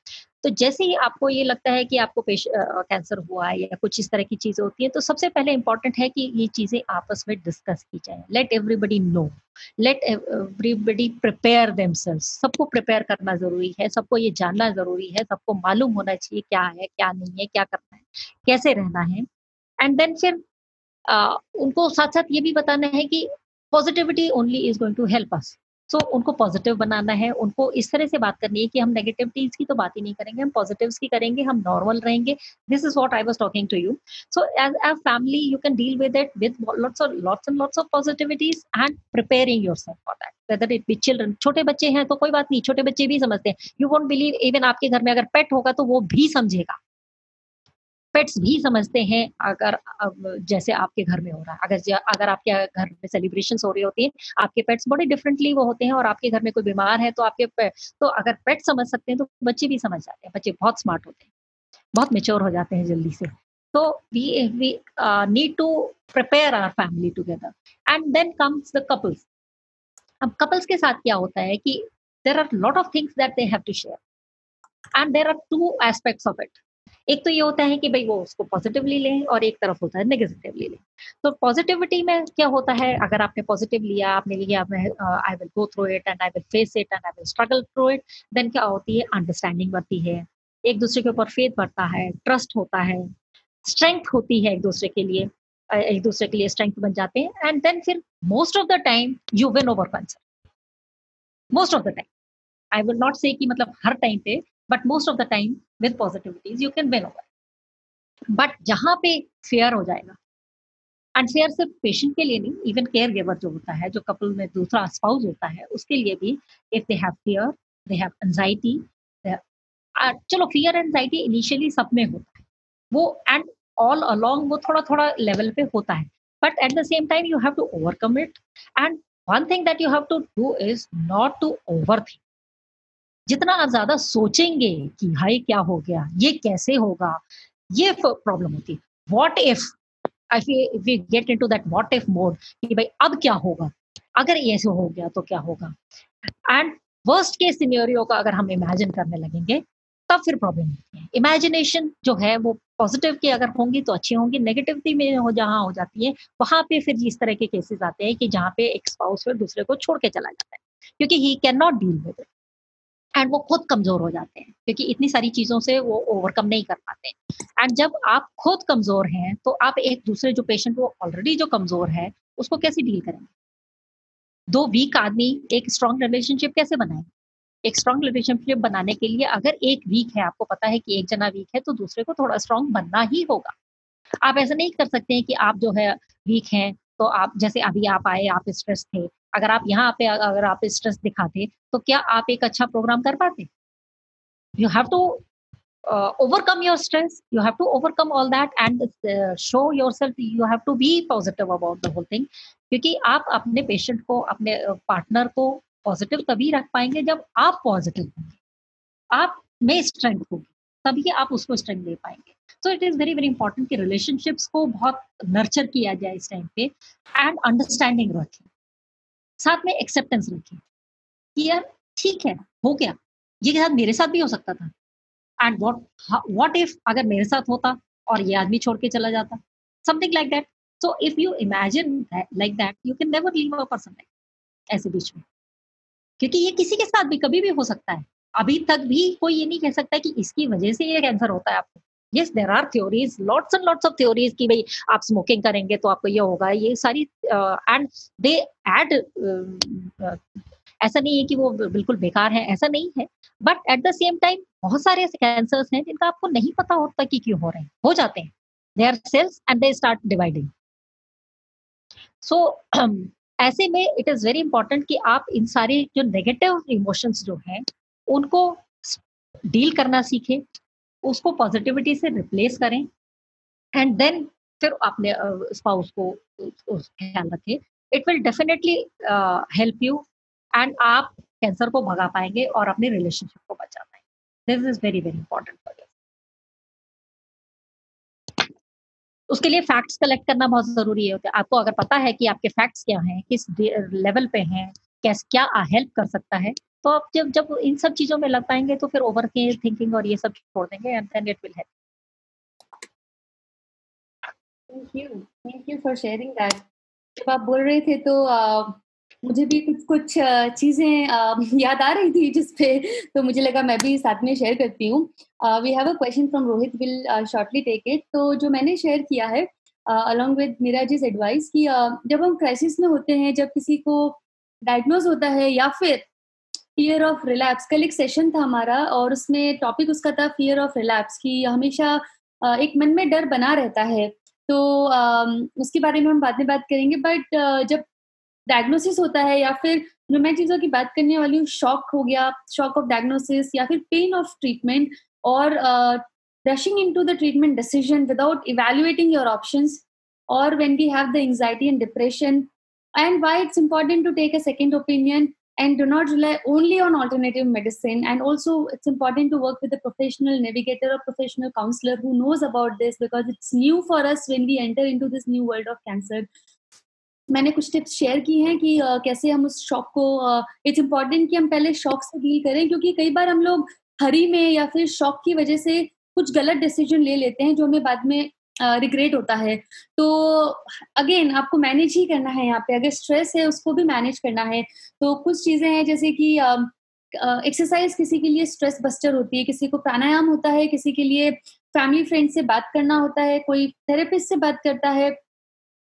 तो जैसे ही आपको ये लगता है कि आपको पेश कैंसर हुआ है या कुछ इस तरह की चीज़ें होती है तो सबसे पहले इंपॉर्टेंट है कि ये चीज़ें आपस में डिस्कस की जाए। Let everybody know let everybody prepare themselves सबको प्रिपेयर करना ज़रूरी है, सबको ये जानना ज़रूरी है, सबको मालूम होना चाहिए क्या है, क्या नहीं है, क्या करना है, कैसे रहना है। एंड देन फिर उनको साथ साथ ये भी बताना है कि positivity only is going to help us so so, उनको पॉजिटिव बनाना है उनको इस तरह से बात करनी है कि हम नेगेटिविटीज की तो बात ही नहीं करेंगे हम पॉजिटिव्स की करेंगे हम नॉर्मल रहेंगे। This is what I was talking to you so as a family you can deal with it with lots of lots and lots of positivities and preparing your self for that whether it be children छोटे बच्चे हैं तो कोई बात नहीं छोटे बच्चे भी समझते हैं। यू वॉन्ट बिलीव इवन आपके घर में अगर पेट होगा तो वो भी समझेगा। पेट्स भी समझते हैं अगर जैसे आपके घर में हो रहा है। अगर अगर आपके घर में सेलिब्रेशन हो रही होती है, आपके पेट्स बड़े डिफरेंटली वो होते हैं और आपके घर में कोई बीमार है तो आपके तो अगर पेट समझ सकते हैं तो बच्चे भी समझ जाते हैं। बच्चे बहुत स्मार्ट होते हैं। बहुत मेच्योर हो जाते हैं जल्दी से। तो we we need to prepare our family together and then comes the couples अब कपल्स के साथ क्या होता है कि there are lot of things that they have to share and there are two aspects of it एक तो ये होता है कि भाई वो उसको पॉजिटिवली लें और एक तरफ़ होता है नेगेटिवली लें। तो पॉजिटिविटी में क्या होता है? अगर आपने पॉजिटिव लिया, आपने लिया I will go through it and I will face it and I will struggle through it then क्या होती है? अंडरस्टैंडिंग बढ़ती है। एक दूसरे के ऊपर फेथ बढ़ता है ट्रस्ट होता है स्ट्रेंथ होती है एक दूसरे के लिए एक दूसरे के लिए स्ट्रेंथ बन जाते हैं एंड देन फिर most of the time you win over cancer most of the time I will not say कि मतलब हर टाइम पे but most of the time with positivities you can win over but जहाँ पे fear हो जाएगा and fair सिर्फ़ patient के लिए नहीं इवन केयर गिवर जो होता है, जो कपल में दूसरा स्पाउस होता है, उसके लिए भी if they have fear they have anxiety चलो फियर एंजाइटी इनिशियली सब में होता है। वो एंड ऑल अलोंग वो थोड़ा थोड़ा लेवल पे होता है। But at the same time you have to overcome it and one thing that you have to do is not to overthink जितना आप ज़्यादा सोचेंगे कि हाई क्या हो गया, ये कैसे होगा, ये प्रॉब्लम होती है। What if if you get into that what if mode कि भाई अब क्या होगा? अगर ऐसे हो गया तो क्या होगा? एंड वर्स्ट के सिनेरियो का अगर हम इमेजिन करने लगेंगे, तब फिर प्रॉब्लम होती है। इमेजिनेशन जो है वो पॉजिटिव की अगर होंगी तो अच्छी होंगी नेगेटिविटी में हो, जहाँ हो जाती है, वहाँ पे फिर इस तरह के केसेस आते हैं कि जहाँ पे एक स्पाउस फिर दूसरे को छोड़ के चला जाता है। क्योंकि he cannot deal with it and वो खुद कमज़ोर हो जाते हैं, क्योंकि इतनी सारी चीज़ों से वो ओवरकम नहीं कर पाते। एंड जब आप खुद कमज़ोर हैं तो आप एक दूसरे जो पेशेंट वो ऑलरेडी जो कमज़ोर है, उसको कैसे डील करेंगे? दो वीक आदमी एक स्ट्रॉन्ग रिलेशनशिप कैसे बनाएँगे? एक स्ट्रॉन्ग रिलेशनशिप बनाने के लिए अगर एक वीक है, आपको पता है कि एक जना वीक है तो दूसरे को थोड़ा स्ट्रॉन्ग बनना ही होगा। आप ऐसा नहीं कर सकते हैं कि आप जो है वीक हैं तो आप जैसे अभी आप आए, आप स्ट्रेस थे अगर आप यहाँ पे अगर आप स्ट्रेस दिखाते तो क्या आप एक अच्छा प्रोग्राम कर पाते? You have to overcome your stress you have to overcome all that and show your self you have to be positive about the whole thing क्योंकि आप अपने पेशेंट को, अपने पार्टनर को पॉजिटिव तभी रख पाएँगे जब आप पॉजिटिव होंगे। आप में स्ट्रेंथ होगी, तभी आप उसको स्ट्रेंथ दे पाएँगे। So it is very very important कि रिलेशनशिप्स को बहुत नर्चर किया जाए इस टाइम पे एंड अंडरस्टैंडिंग रखें। साथ में एक्सेप्टेंस रखें कि यार ठीक है, हो गया। ये के साथ मेरे साथ भी हो सकता था। एंड वॉट वॉट इफ़ अगर मेरे साथ होता और ये आदमी छोड़ के चला जाता? Something like that so if you imagine like that you can never leave a person like ऐसे बीच में। क्योंकि ये किसी के साथ भी कभी भी हो सकता है। अभी तक भी कोई ये नहीं कह सकता कि इसकी वजह से ये कैंसर होता है आपको। Yes there are theories lots and lots of theories कि भाई आप स्मोकिंग करेंगे तो आपको ये होगा, ये सारी एंड दे एड ऐसा नहीं है कि वो बिल्कुल बेकार है, ऐसा नहीं है but at the same time बहुत सारे ऐसे कैंसर्स हैं जिनका आपको नहीं पता होता कि क्यों हो रहे हैं, हो जाते हैं। They are cells and they start dividing so ऐसे में इट इज़ वेरी इंपॉर्टेंट कि आप इन सारे जो नेगेटिव इमोशंस जो हैं, उनको डील करना सीखें उसको पॉजिटिविटी से रिप्लेस करें। एंड देन फिर अपने स्पाउस को ख्याल रखें। It will definitely help you and आप कैंसर को भगा पाएँगे और अपने रिलेशनशिप को बचा पाएँगे। This is very very important for उसके लिए फैक्ट्स कलेक्ट करना बहुत ज़रूरी है। आपको अगर पता है कि आपके फैक्ट्स क्या हैं, किस लेवल पे हैं, कैसे, क्या हेल्प कर सकता है तो आप जब जब इन सब चीज़ों में लग पाएँगे तो फिर ओवर थिंकिंग और ये सब छोड़ देंगे and then it will help thank you thank you for sharing that जब आप बोल रहे थे तो uh, मुझे भी कुछ कुछ चीज़ें याद आ रही थी जिसपे तो मुझे लगा मैं भी साथ में शेयर करती हूँ। We have a question from Rohit will shortly take it तो जो मैंने शेयर किया है अलॉन्ग विद नीरज एडवाइस कि uh, जब हम क्राइसिस में होते हैं जब किसी को डायग्नोज होता है या फिर फियर ऑफ़ रिलैप्स कल एक सेशन था हमारा और उसमें टॉपिक उसका था फियर ऑफ़ रिलैप्स कि हमेशा एक मन में डर बना रहता है। तो उसके बारे में हम बाद में बात करेंगे बट जब डायग्नोसिस होता है या फिर जो मैं चीज़ों की बात करने वाली हूँ शॉक हो गया शॉक ऑफ़ डायग्नोसिस या फिर पेन ऑफ़ ट्रीटमेंट और rushing into the treatment decision without evaluating your option और when we have the anxiety and depression and why it's important to take a second opinion and do not rely only on alternative medicine and also it's important to work with a professional navigator or professional counselor who knows about this because it's new for us when we enter into this new world of cancer मैंने कुछ tips share की हैं कि uh, कैसे हम उस shock को it's uh, important कि हम पहले शॉक से डील करें क्योंकि कई बार हम लोग हरी में या फिर शॉक की वजह से कुछ गलत डिसीज़न ले लेते हैं जो हमें बाद में रिग्रेट होता है। तो अगेन आपको मैनेज ही करना है यहाँ पे। अगर स्ट्रेस है, उसको भी मैनेज करना है। तो कुछ चीज़ें हैं, जैसे कि एक्सरसाइज किसी के लिए स्ट्रेस बस्टर होती है। किसी को प्राणायाम होता है, किसी के लिए फैमिली फ्रेंड से बात करना होता है, कोई थेरेपिस्ट से बात करता है।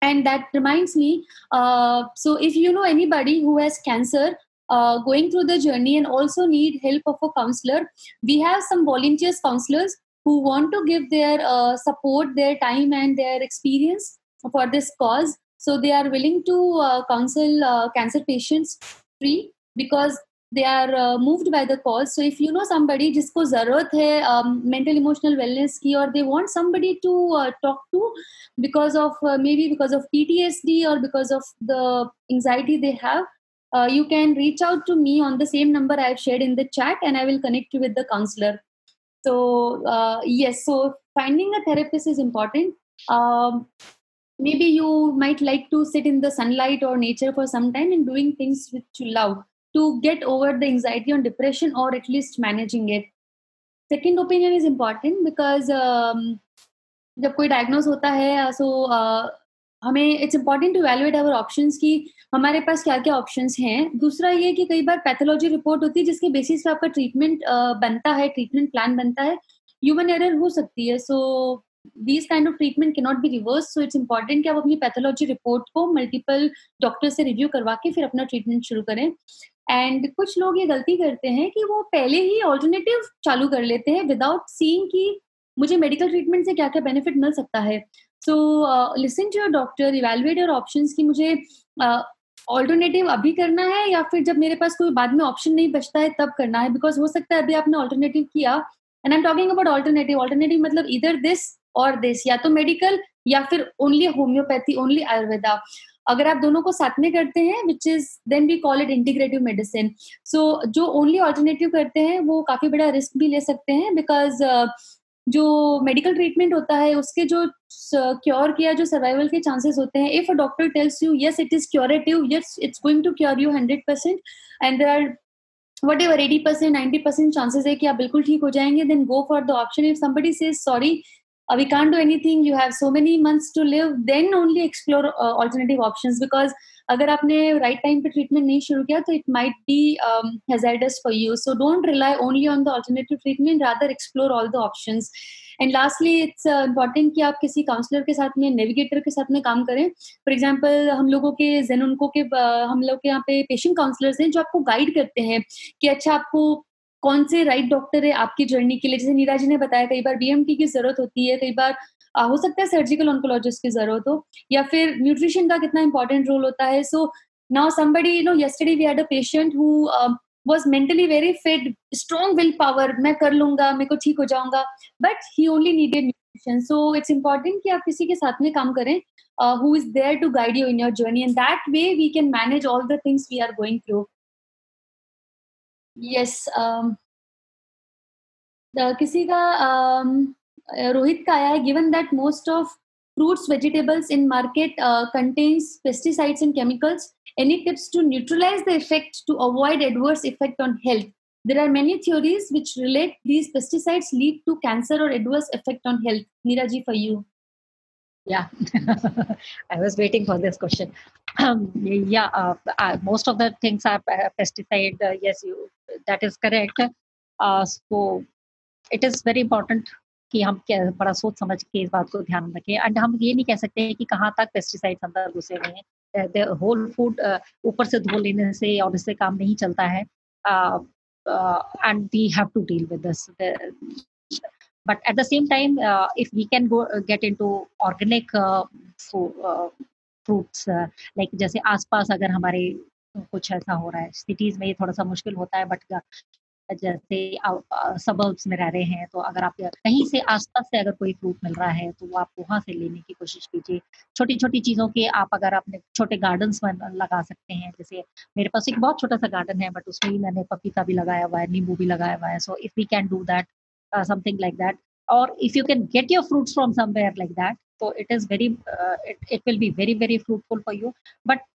And that reminds me so if you know anybody who has cancer going through the journey and also need help of a counselor, we have some volunteers counselors who want to give their uh, support, their time, and their experience for this cause. So they are willing to uh, counsel uh, cancer patients free because they are uh, moved by the cause. So if you know somebody जिसको ज़रूरत है um, mental emotional wellness की or they want somebody to uh, talk to because of uh, maybe because of PTSD or because of the anxiety they have, uh, you can reach out to me on the same number I've shared in the chat and I will connect you with the counselor. So uh, yes, so finding a therapist is important. Um, maybe you might like to sit in the sunlight or nature for some time and doing things which you love to get over the anxiety or depression or at least managing it. Second opinion is important because um, जब कोई diagnose होता है so uh, हमें it's important to evaluate our option की हमारे पास क्या क्या ऑप्शन हैं। दूसरा ये कि कई बार पैथोलॉजी रिपोर्ट होती है जिसके बेसिस पे आपका ट्रीटमेंट बनता है ट्रीटमेंट प्लान बनता है। ह्यूमन एरर हो सकती है so these kind of treatment के not be reverse so it's important कि आप अपनी पैथोलॉजी रिपोर्ट को मल्टीपल डॉक्टर से रिव्यू करवा के फिर अपना ट्रीटमेंट शुरू करें। एंड कुछ लोग ये गलती करते हैं कि वो पहले ही ऑल्टरनेटिव चालू कर लेते हैं विदाउट सीइंग कि मुझे मेडिकल ट्रीटमेंट से क्या क्या बेनिफिट मिल सकता है। So listen to your doctor evaluate your options की मुझे ऑल्टरनेटिव uh, अभी करना है या फिर जब मेरे पास कोई बाद में ऑप्शन नहीं बचता है तब करना है? बिकॉज़ हो सकता है अभी आपने ऑल्टरनेटिव किया। And I am talking about alternative alternative मतलब इधर दिस और दिस या तो मेडिकल या फिर ओनली होम्योपैथी ओनली आयुर्वेदा अगर आप दोनों को साथ में करते हैं which is then we call it integrative medicine so जो ओनली ऑल्टरनेटिव करते हैं वो काफ़ी बड़ा रिस्क भी ले सकते हैं बिकॉज़ जो मेडिकल ट्रीटमेंट होता है उसके जो क्योर किया जो सर्वाइवल के चांसेस होते हैं if a doctor tells you yes it is curative yes it's going to cure you hundred percent and there are whatever eighty percent ninety percent chances है कि आप बिल्कुल ठीक हो जाएँगे then go for the option if somebody says sorry we can't do anything you have so many months to live then only explore uh, alternative options because अगर आपने right time पे ट्रीटमेंट नहीं शुरू किया तो it might be hazardous for you so don't rely only on the alternative treatment rather explore all the option and lastly it's important कि आप किसी काउंसलर के साथ में नेविगेटर के साथ में काम करें. फॉर एग्ज़ाम्पल हम लोगों के जेन उनको के uh, हम लोग के यहाँ पे पेशेंट काउंसलर्स हैं जो आपको गाइड करते हैं कि अच्छा आपको कौन से राइट डॉक्टर है आपकी जर्नी के लिए. जैसे नीरा जी ने बताया कई बार बीएमटी की ज़रूरत होती है कई बार हो सकता है सर्जिकल ऑन्कोलॉजिस्ट की ज़रूरत हो या फिर न्यूट्रिशन का कितना इंपॉर्टेंट रोल होता है। So now somebody you know yesterday we had a patient who was mentally very fit strong willpower मैं कर लूँगा मेरे को ठीक हो जाऊँगा but he only needed nutrition so it's important कि आप किसी के साथ में काम करें who is there to guide you in your journey and that way we can manage all the things we are going through yes किसी का um, Uh, Rohit given that most of fruits, vegetables in market uh, contains pesticides and chemicals, any tips to neutralize the effect to avoid adverse effect on health? There are many theories which relate these pesticides lead to cancer or adverse effect on health. Niraji, for you. Yeah, I was waiting for this question. Um, yeah, uh, uh, most of the things are uh, pesticide. Uh, yes, you that is correct. Uh, so it is very important कि हम बड़ा सोच समझ के इस बात को ध्यान रखें। एंड हम ये नहीं कह सकते हैं कि कहाँ तक पेस्टिसाइड्स अंदर घुसे हुए हैं। होल फ़ूड ऊपर से धो लेने से और इससे काम नहीं चलता है। And we have to deal with this the same time uh, if we can go uh, get into organic uh, fruits like जैसे आसपास अगर हमारे कुछ ऐसा हो रहा है सिटीज़ में ये थोड़ा सा मुश्किल होता है बट जैसे सबर्ब्स में रह रहे हैं तो अगर आप कहीं से आसपास से अगर कोई फ्रूट मिल रहा है तो वो आप वहाँ से लेने की कोशिश कीजिए। छोटी छोटी चीज़ों के आप अगर अपने छोटे गार्डन्स में लगा सकते हैं जैसे मेरे पास एक बहुत छोटा सा गार्डन है बट उसमें मैंने पपीता भी लगाया हुआ है नींबू भी लगाया हुआ है so if we can do that something like that और if you can get your your from somewhere like that so it is very uh, it, it very be very very fruitful for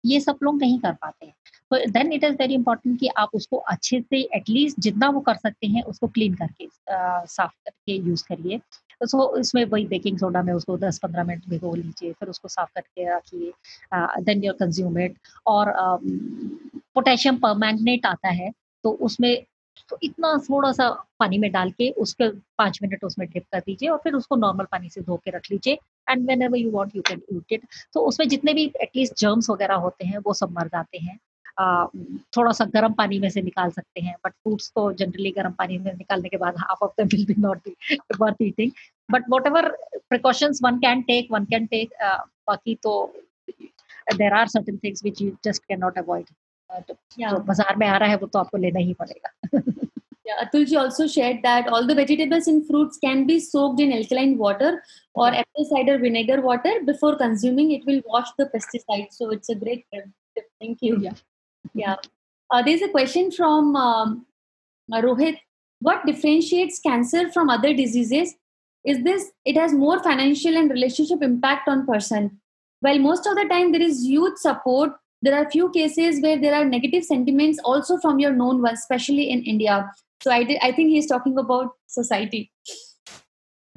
ये सब लोग नहीं कर पाते हैं। तो then it is very important कि आप उसको अच्छे से एटलीस्ट जितना वो कर सकते हैं उसको क्लीन करके uh, साफ़ करके यूज़ करिए। सो इसमें वही बेकिंग सोडा में उसको 10-15 मिनट भिगो लीजिए फिर उसको साफ़ करके रखिए देन योर कंज्यूम इट और पोटेशियम परमैंगनेट आता है तो उसमें तो इतना थोड़ा सा पानी में डाल के उसके पाँच मिनट उसमें डिप कर दीजिए और फिर उसको नॉर्मल पानी से धो के रख लीजिए। And whenever you want you can use it तो उसमें जितने भी एटलीस्ट जर्म्स वगैरह होते हैं वो सब मर जाते हैं। आ, थोड़ा सा गर्म पानी में से निकाल सकते हैं बट फ्रूट्स तो जनरली गर्म पानी में निकालने के बाद half of the will be not be worth eating but whatever precautions one can take one can take बाकी तो there are certain things which you just can not avoid जो बाज़ार में आ रहा है वो तो आपको लेना ही पड़ेगा Yeah, Atulji also shared that all the vegetables and fruits can be soaked in alkaline water or apple cider vinegar water before consuming. It will wash the pesticides. So it's a great tip. Thank you. Yeah. Yeah. Uh, there's a question from um, Rohit. What differentiates cancer from other diseases? Is this it has more financial and relationship impact on person? While most of the time there is youth support, there are few cases where there are negative sentiments also from your known ones, especially in India. So I did, I think he's talking about society.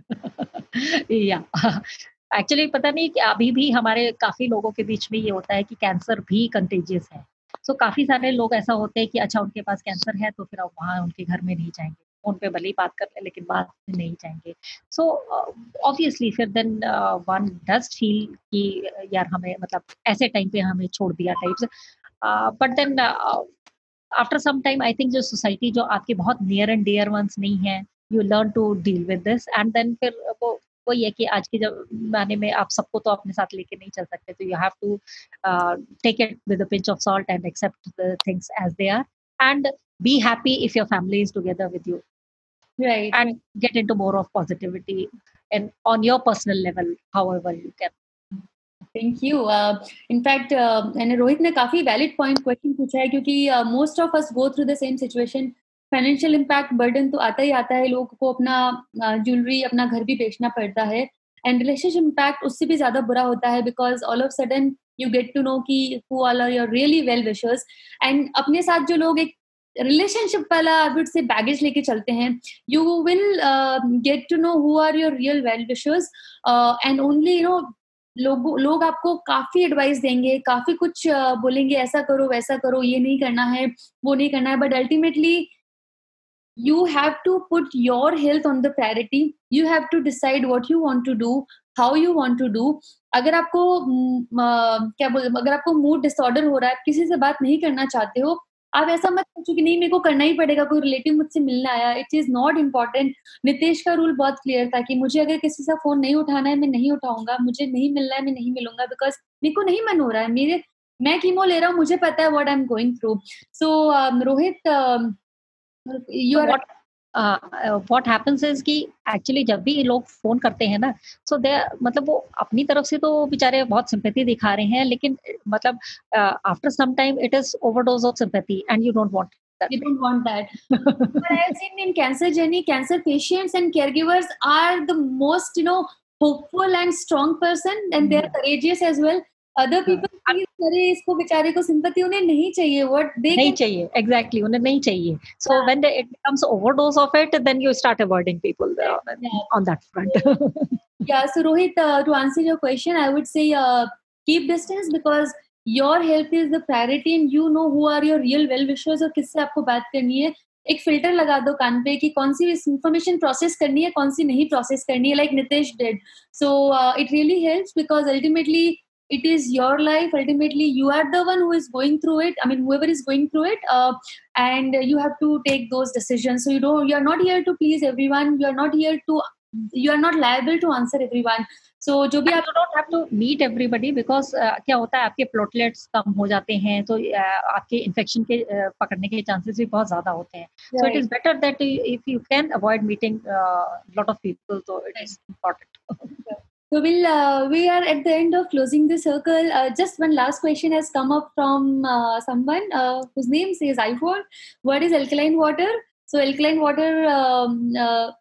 या actually पता नहीं कि अभी भी हमारे काफी लोगों के बीच में ये होता है कि कैंसर भी कंटेजियस है सो so, काफ़ी सारे लोग ऐसा होते हैं कि अच्छा उनके पास कैंसर है तो फिर आप वहाँ उनके घर में नहीं जाएँगे। फ़ोन पे भले ही बात कर ले लेकिन बात नहीं जाएँगे। सो ऑब्वियसली फिर देन वन डज फील कि यार हमें मतलब ऐसे टाइम पे हमें छोड़ दिया types but then after some time I think जो सोसाइटी जो आपके बहुत नियर एंड डियर वंस नहीं है you learn to deal with this and then फिर वो वही है कि आज के जमाने में आप सबको तो अपने साथ लेके नहीं चल सकते तो you have to take it with pinch of salt and accept the things as they are and be happy if your family is together with you. Right and get into more of positivity and on your personal level however you can. Thank you in fact मैंने रोहित ने काफ़ी valid point question पूछा है क्योंकि most of us go through the same situation financial impact burden तो आता ही आता है, लोगों को अपना ज्वेलरी अपना घर भी बेचना पड़ता है। एंड रिलेशनशिप इम्पैक्ट उससे भी ज़्यादा बुरा होता है because all of sudden you get to know कि who all are your really well wishers and अपने साथ जो लोग एक रिलेशनशिप वाला वुड से बैगेज लेके चलते हैं you will get to know who are your real well wishers and only you know लोग लोग आपको काफ़ी एडवाइस देंगे, काफ़ी कुछ बोलेंगे, ऐसा करो, वैसा करो, ये नहीं करना है, वो नहीं करना है। But ultimately you have to put your health on the priority. You have to decide what you want to do, how you want to do. अगर आपको क्या बोल, अगर आपको मूड डिसऑर्डर हो रहा है किसी से बात नहीं करना चाहते हो, आप ऐसा मत सोचो कि नहीं, मेरे को करना ही पड़ेगा, कोई रिलेटिव मुझसे मिलने आया it is not important Nitesh का रूल बहुत क्लियर था कि मुझे अगर किसी से फ़ोन नहीं उठाना है, मैं नहीं उठाऊँगा, मुझे नहीं मिलना है, मैं नहीं मिलूँगा बिकॉज़ मेरे को नहीं मन हो रहा है। मेरे, मैं कीमो ले रहा हूँ, मुझे पता है what I am going through so Rohit you are what happens is कि एक्चुअली जब भी लोग फ़ोन करते हैं ना सो दे मतलब वो अपनी तरफ़ से तो बेचारे बहुत सिंपैथी दिखा रहे हैं लेकिन मतलब after some time it is overdose of sympathy and you don't want You don't want that. but I have seen in cancer journey, cancer patients and caregivers are the most, you know, hopeful and strong person, and they are courageous as well. Other people करे इसको बेचारे को sympathy उन्हें नहीं चाहिए what they नहीं चाहिए exactly exactly, उन्हें नहीं चाहिए। So when it becomes overdose of it then you start avoiding people on that front yeah. so rohit uh, to answer your question i would say uh, keep distance because your health is the priority and you know who are your real well wishers और किससे आपको बात करनी है। एक filter लगा दो कान पे कि कौन सी इंफॉर्मेशन प्रोसेस करनी है कौन सी नहीं प्रोसेस करनी है like Nitesh dead so it really helps because ultimately it is your life ultimately you are the one who is going through it i mean whoever is going through it uh, and you have to take those decisions so you don't you are not here to please everyone you are not here to you are not liable to answer everyone so so, जो भी आप don't have to meet everybody because क्या होता है आपके प्लोटलेट्स कम हो जाते हैं तो uh, आपके इन्फेक्शन के uh, पकड़ने के चांसेस भी बहुत ज्यादा होते हैं so it is better that if you can avoid meeting lot of people तो it is important So we'll uh, we are at the end of closing the circle. Uh, just one last question has come up from uh, someone uh, whose name says iPhone. What is alkaline water? So alkaline water um, uh,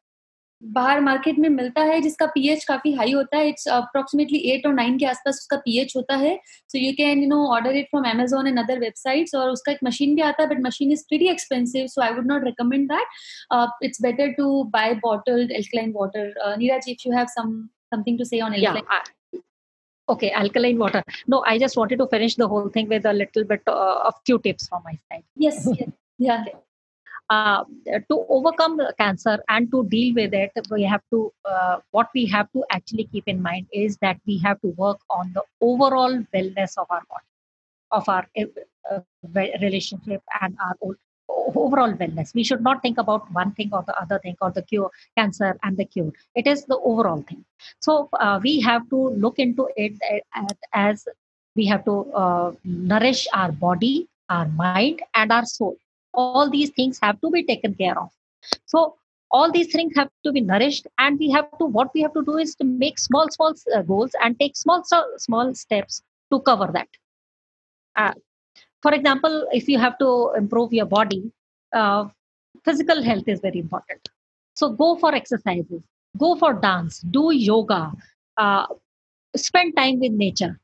बाहर market में मिलता है जिसका pH काफ़ी high होता है it's approximately eight और nine के आसपास उसका पीएच होता है so you can you know order it from Amazon and other websites और उसका एक मशीन भी आता है but machine is very expensive so I would not recommend that it's better to buy bottled alkaline water Neeraj if you have some something to say on alkaline? Yeah, I- okay, alkaline water. No, I just wanted to finish the whole thing with a little bit uh, of few tips from my side. Yes. yes. yeah. Okay. Uh, to overcome cancer and to deal with it, we have to uh, what we have to actually keep in mind is that we have to work on the overall wellness of our body, of our uh, uh, relationship and our own overall wellness. We should not think about one thing or the other thing or the cure cancer and the cure. It is the overall thing. So uh, we have to look into it as we have to uh, nourish our body our mind and our soul. All these things have to be taken care of. So all these things have to be nourished and we have to what we have to do is to make small small uh, goals and take small small steps to cover that. Uh, for example if you have to improve your body uh, physical health is very important. So go for exercises go for dance do yoga uh, spend time with nature.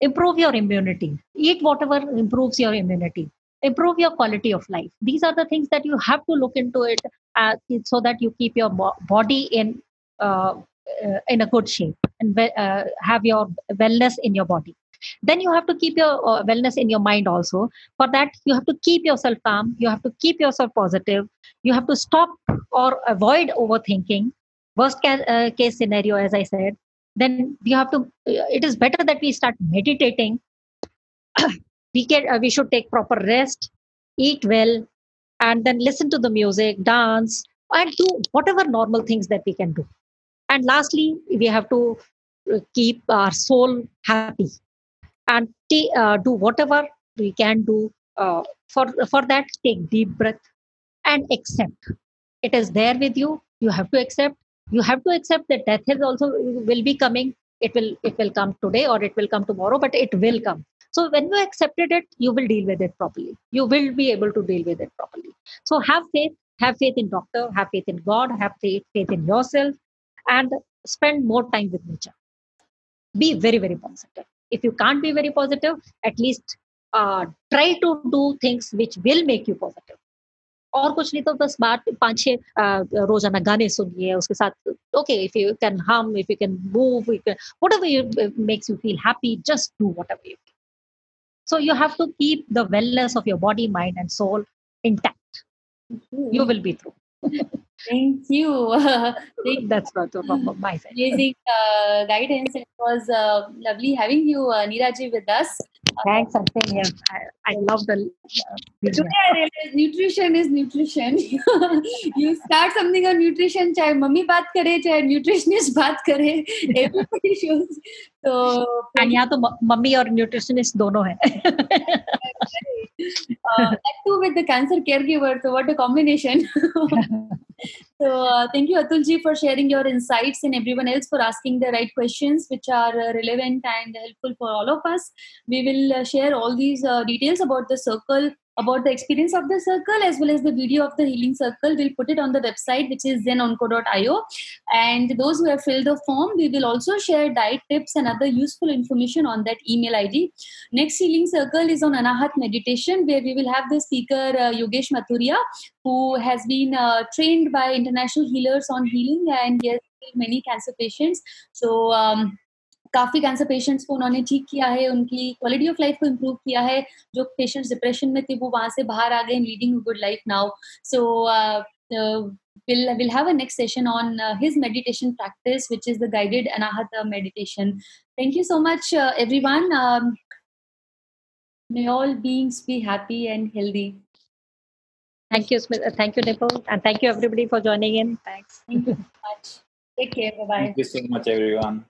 Improve your immunity. Eat whatever improves your immunity. Improve your quality of life. These are the things that you have to look into it uh, so that you keep your body in uh, uh, in a good shape and uh, have your wellness in your body then you have to keep your uh, wellness in your mind also. For that you have to keep yourself calm. You have to keep yourself positive. You have to stop or avoid overthinking. Worst case, uh, case scenario as i said then you have to it is better that we start meditating. We can uh, we should take proper rest eat well and then listen to the music dance and do whatever normal things that we can do. And lastly we have to uh, keep our soul happy and t- uh, do whatever we can do uh, for for that take deep breath and accept it is there with you you have to accept you have to accept that death is also will be coming it will it will come today or it will come tomorrow but it will come so when you accepted it, you will deal with it properly. You will be able to deal with it properly. So have faith, have faith in doctor, have faith in God, have faith, faith in yourself, and spend more time with nature. Be very, very positive If you can't be very positive, at least uh, try to do things which will make you positive. और कुछ नहीं तो बस बात पांच छह रोजाना गाने सुनिए उसके साथ okay if you can hmm if you can move whatever you makes you feel happy just do whatever you so you have to keep the wellness of your body, mind, and soul intact. Mm-hmm. You will be through. Thank you. Thank That's what from my side. Amazing uh, guidance. It was uh, lovely having you, uh, Neeraji, with us. Thanks, I'm Yeah, I, I love the. Uh, Today I realized nutrition is nutrition. you start something on nutrition, चाहे mummy बात करे चाहे nutritionist बात करे everybody shows. तो and यहाँ तो mummy और न्यूट्रिशनिस्ट दोनों हैं. uh, that too with the cancer caregiver. So what a combination. So uh, thank you Atulji for sharing your insights and everyone else for asking the right questions which are uh, relevant and helpful for all of us. We will uh, share all these uh, details about the circle about the experience of the circle as well as the video of the healing circle. We'll put it on the website, which is zenonco.io. And those who have filled the form, we will also share diet tips and other useful information on that email ID. Next healing circle is on Anahat meditation, where we will have the speaker uh, Yogesh Mathuria, who has been uh, trained by international healers on healing and he has many cancer patients. So um, काफ़ी cancer patients को उन्होंने ठीक किया है उनकी quality of life को improve किया है जो पेशेंट्स डिप्रेशन में थे वो वहाँ से बाहर आ गए leading good life now so we'll we'll have a next session on uh, his meditation practice, which is the guided anahata meditation. Thank you so much, uh, everyone. Um, may all beings be happy and healthy. Thank you, Smith. Thank you, Nipul. And thank you, everybody, for joining in. Thanks. Thank you so much. Take care. Bye bye. Thank you so much, everyone.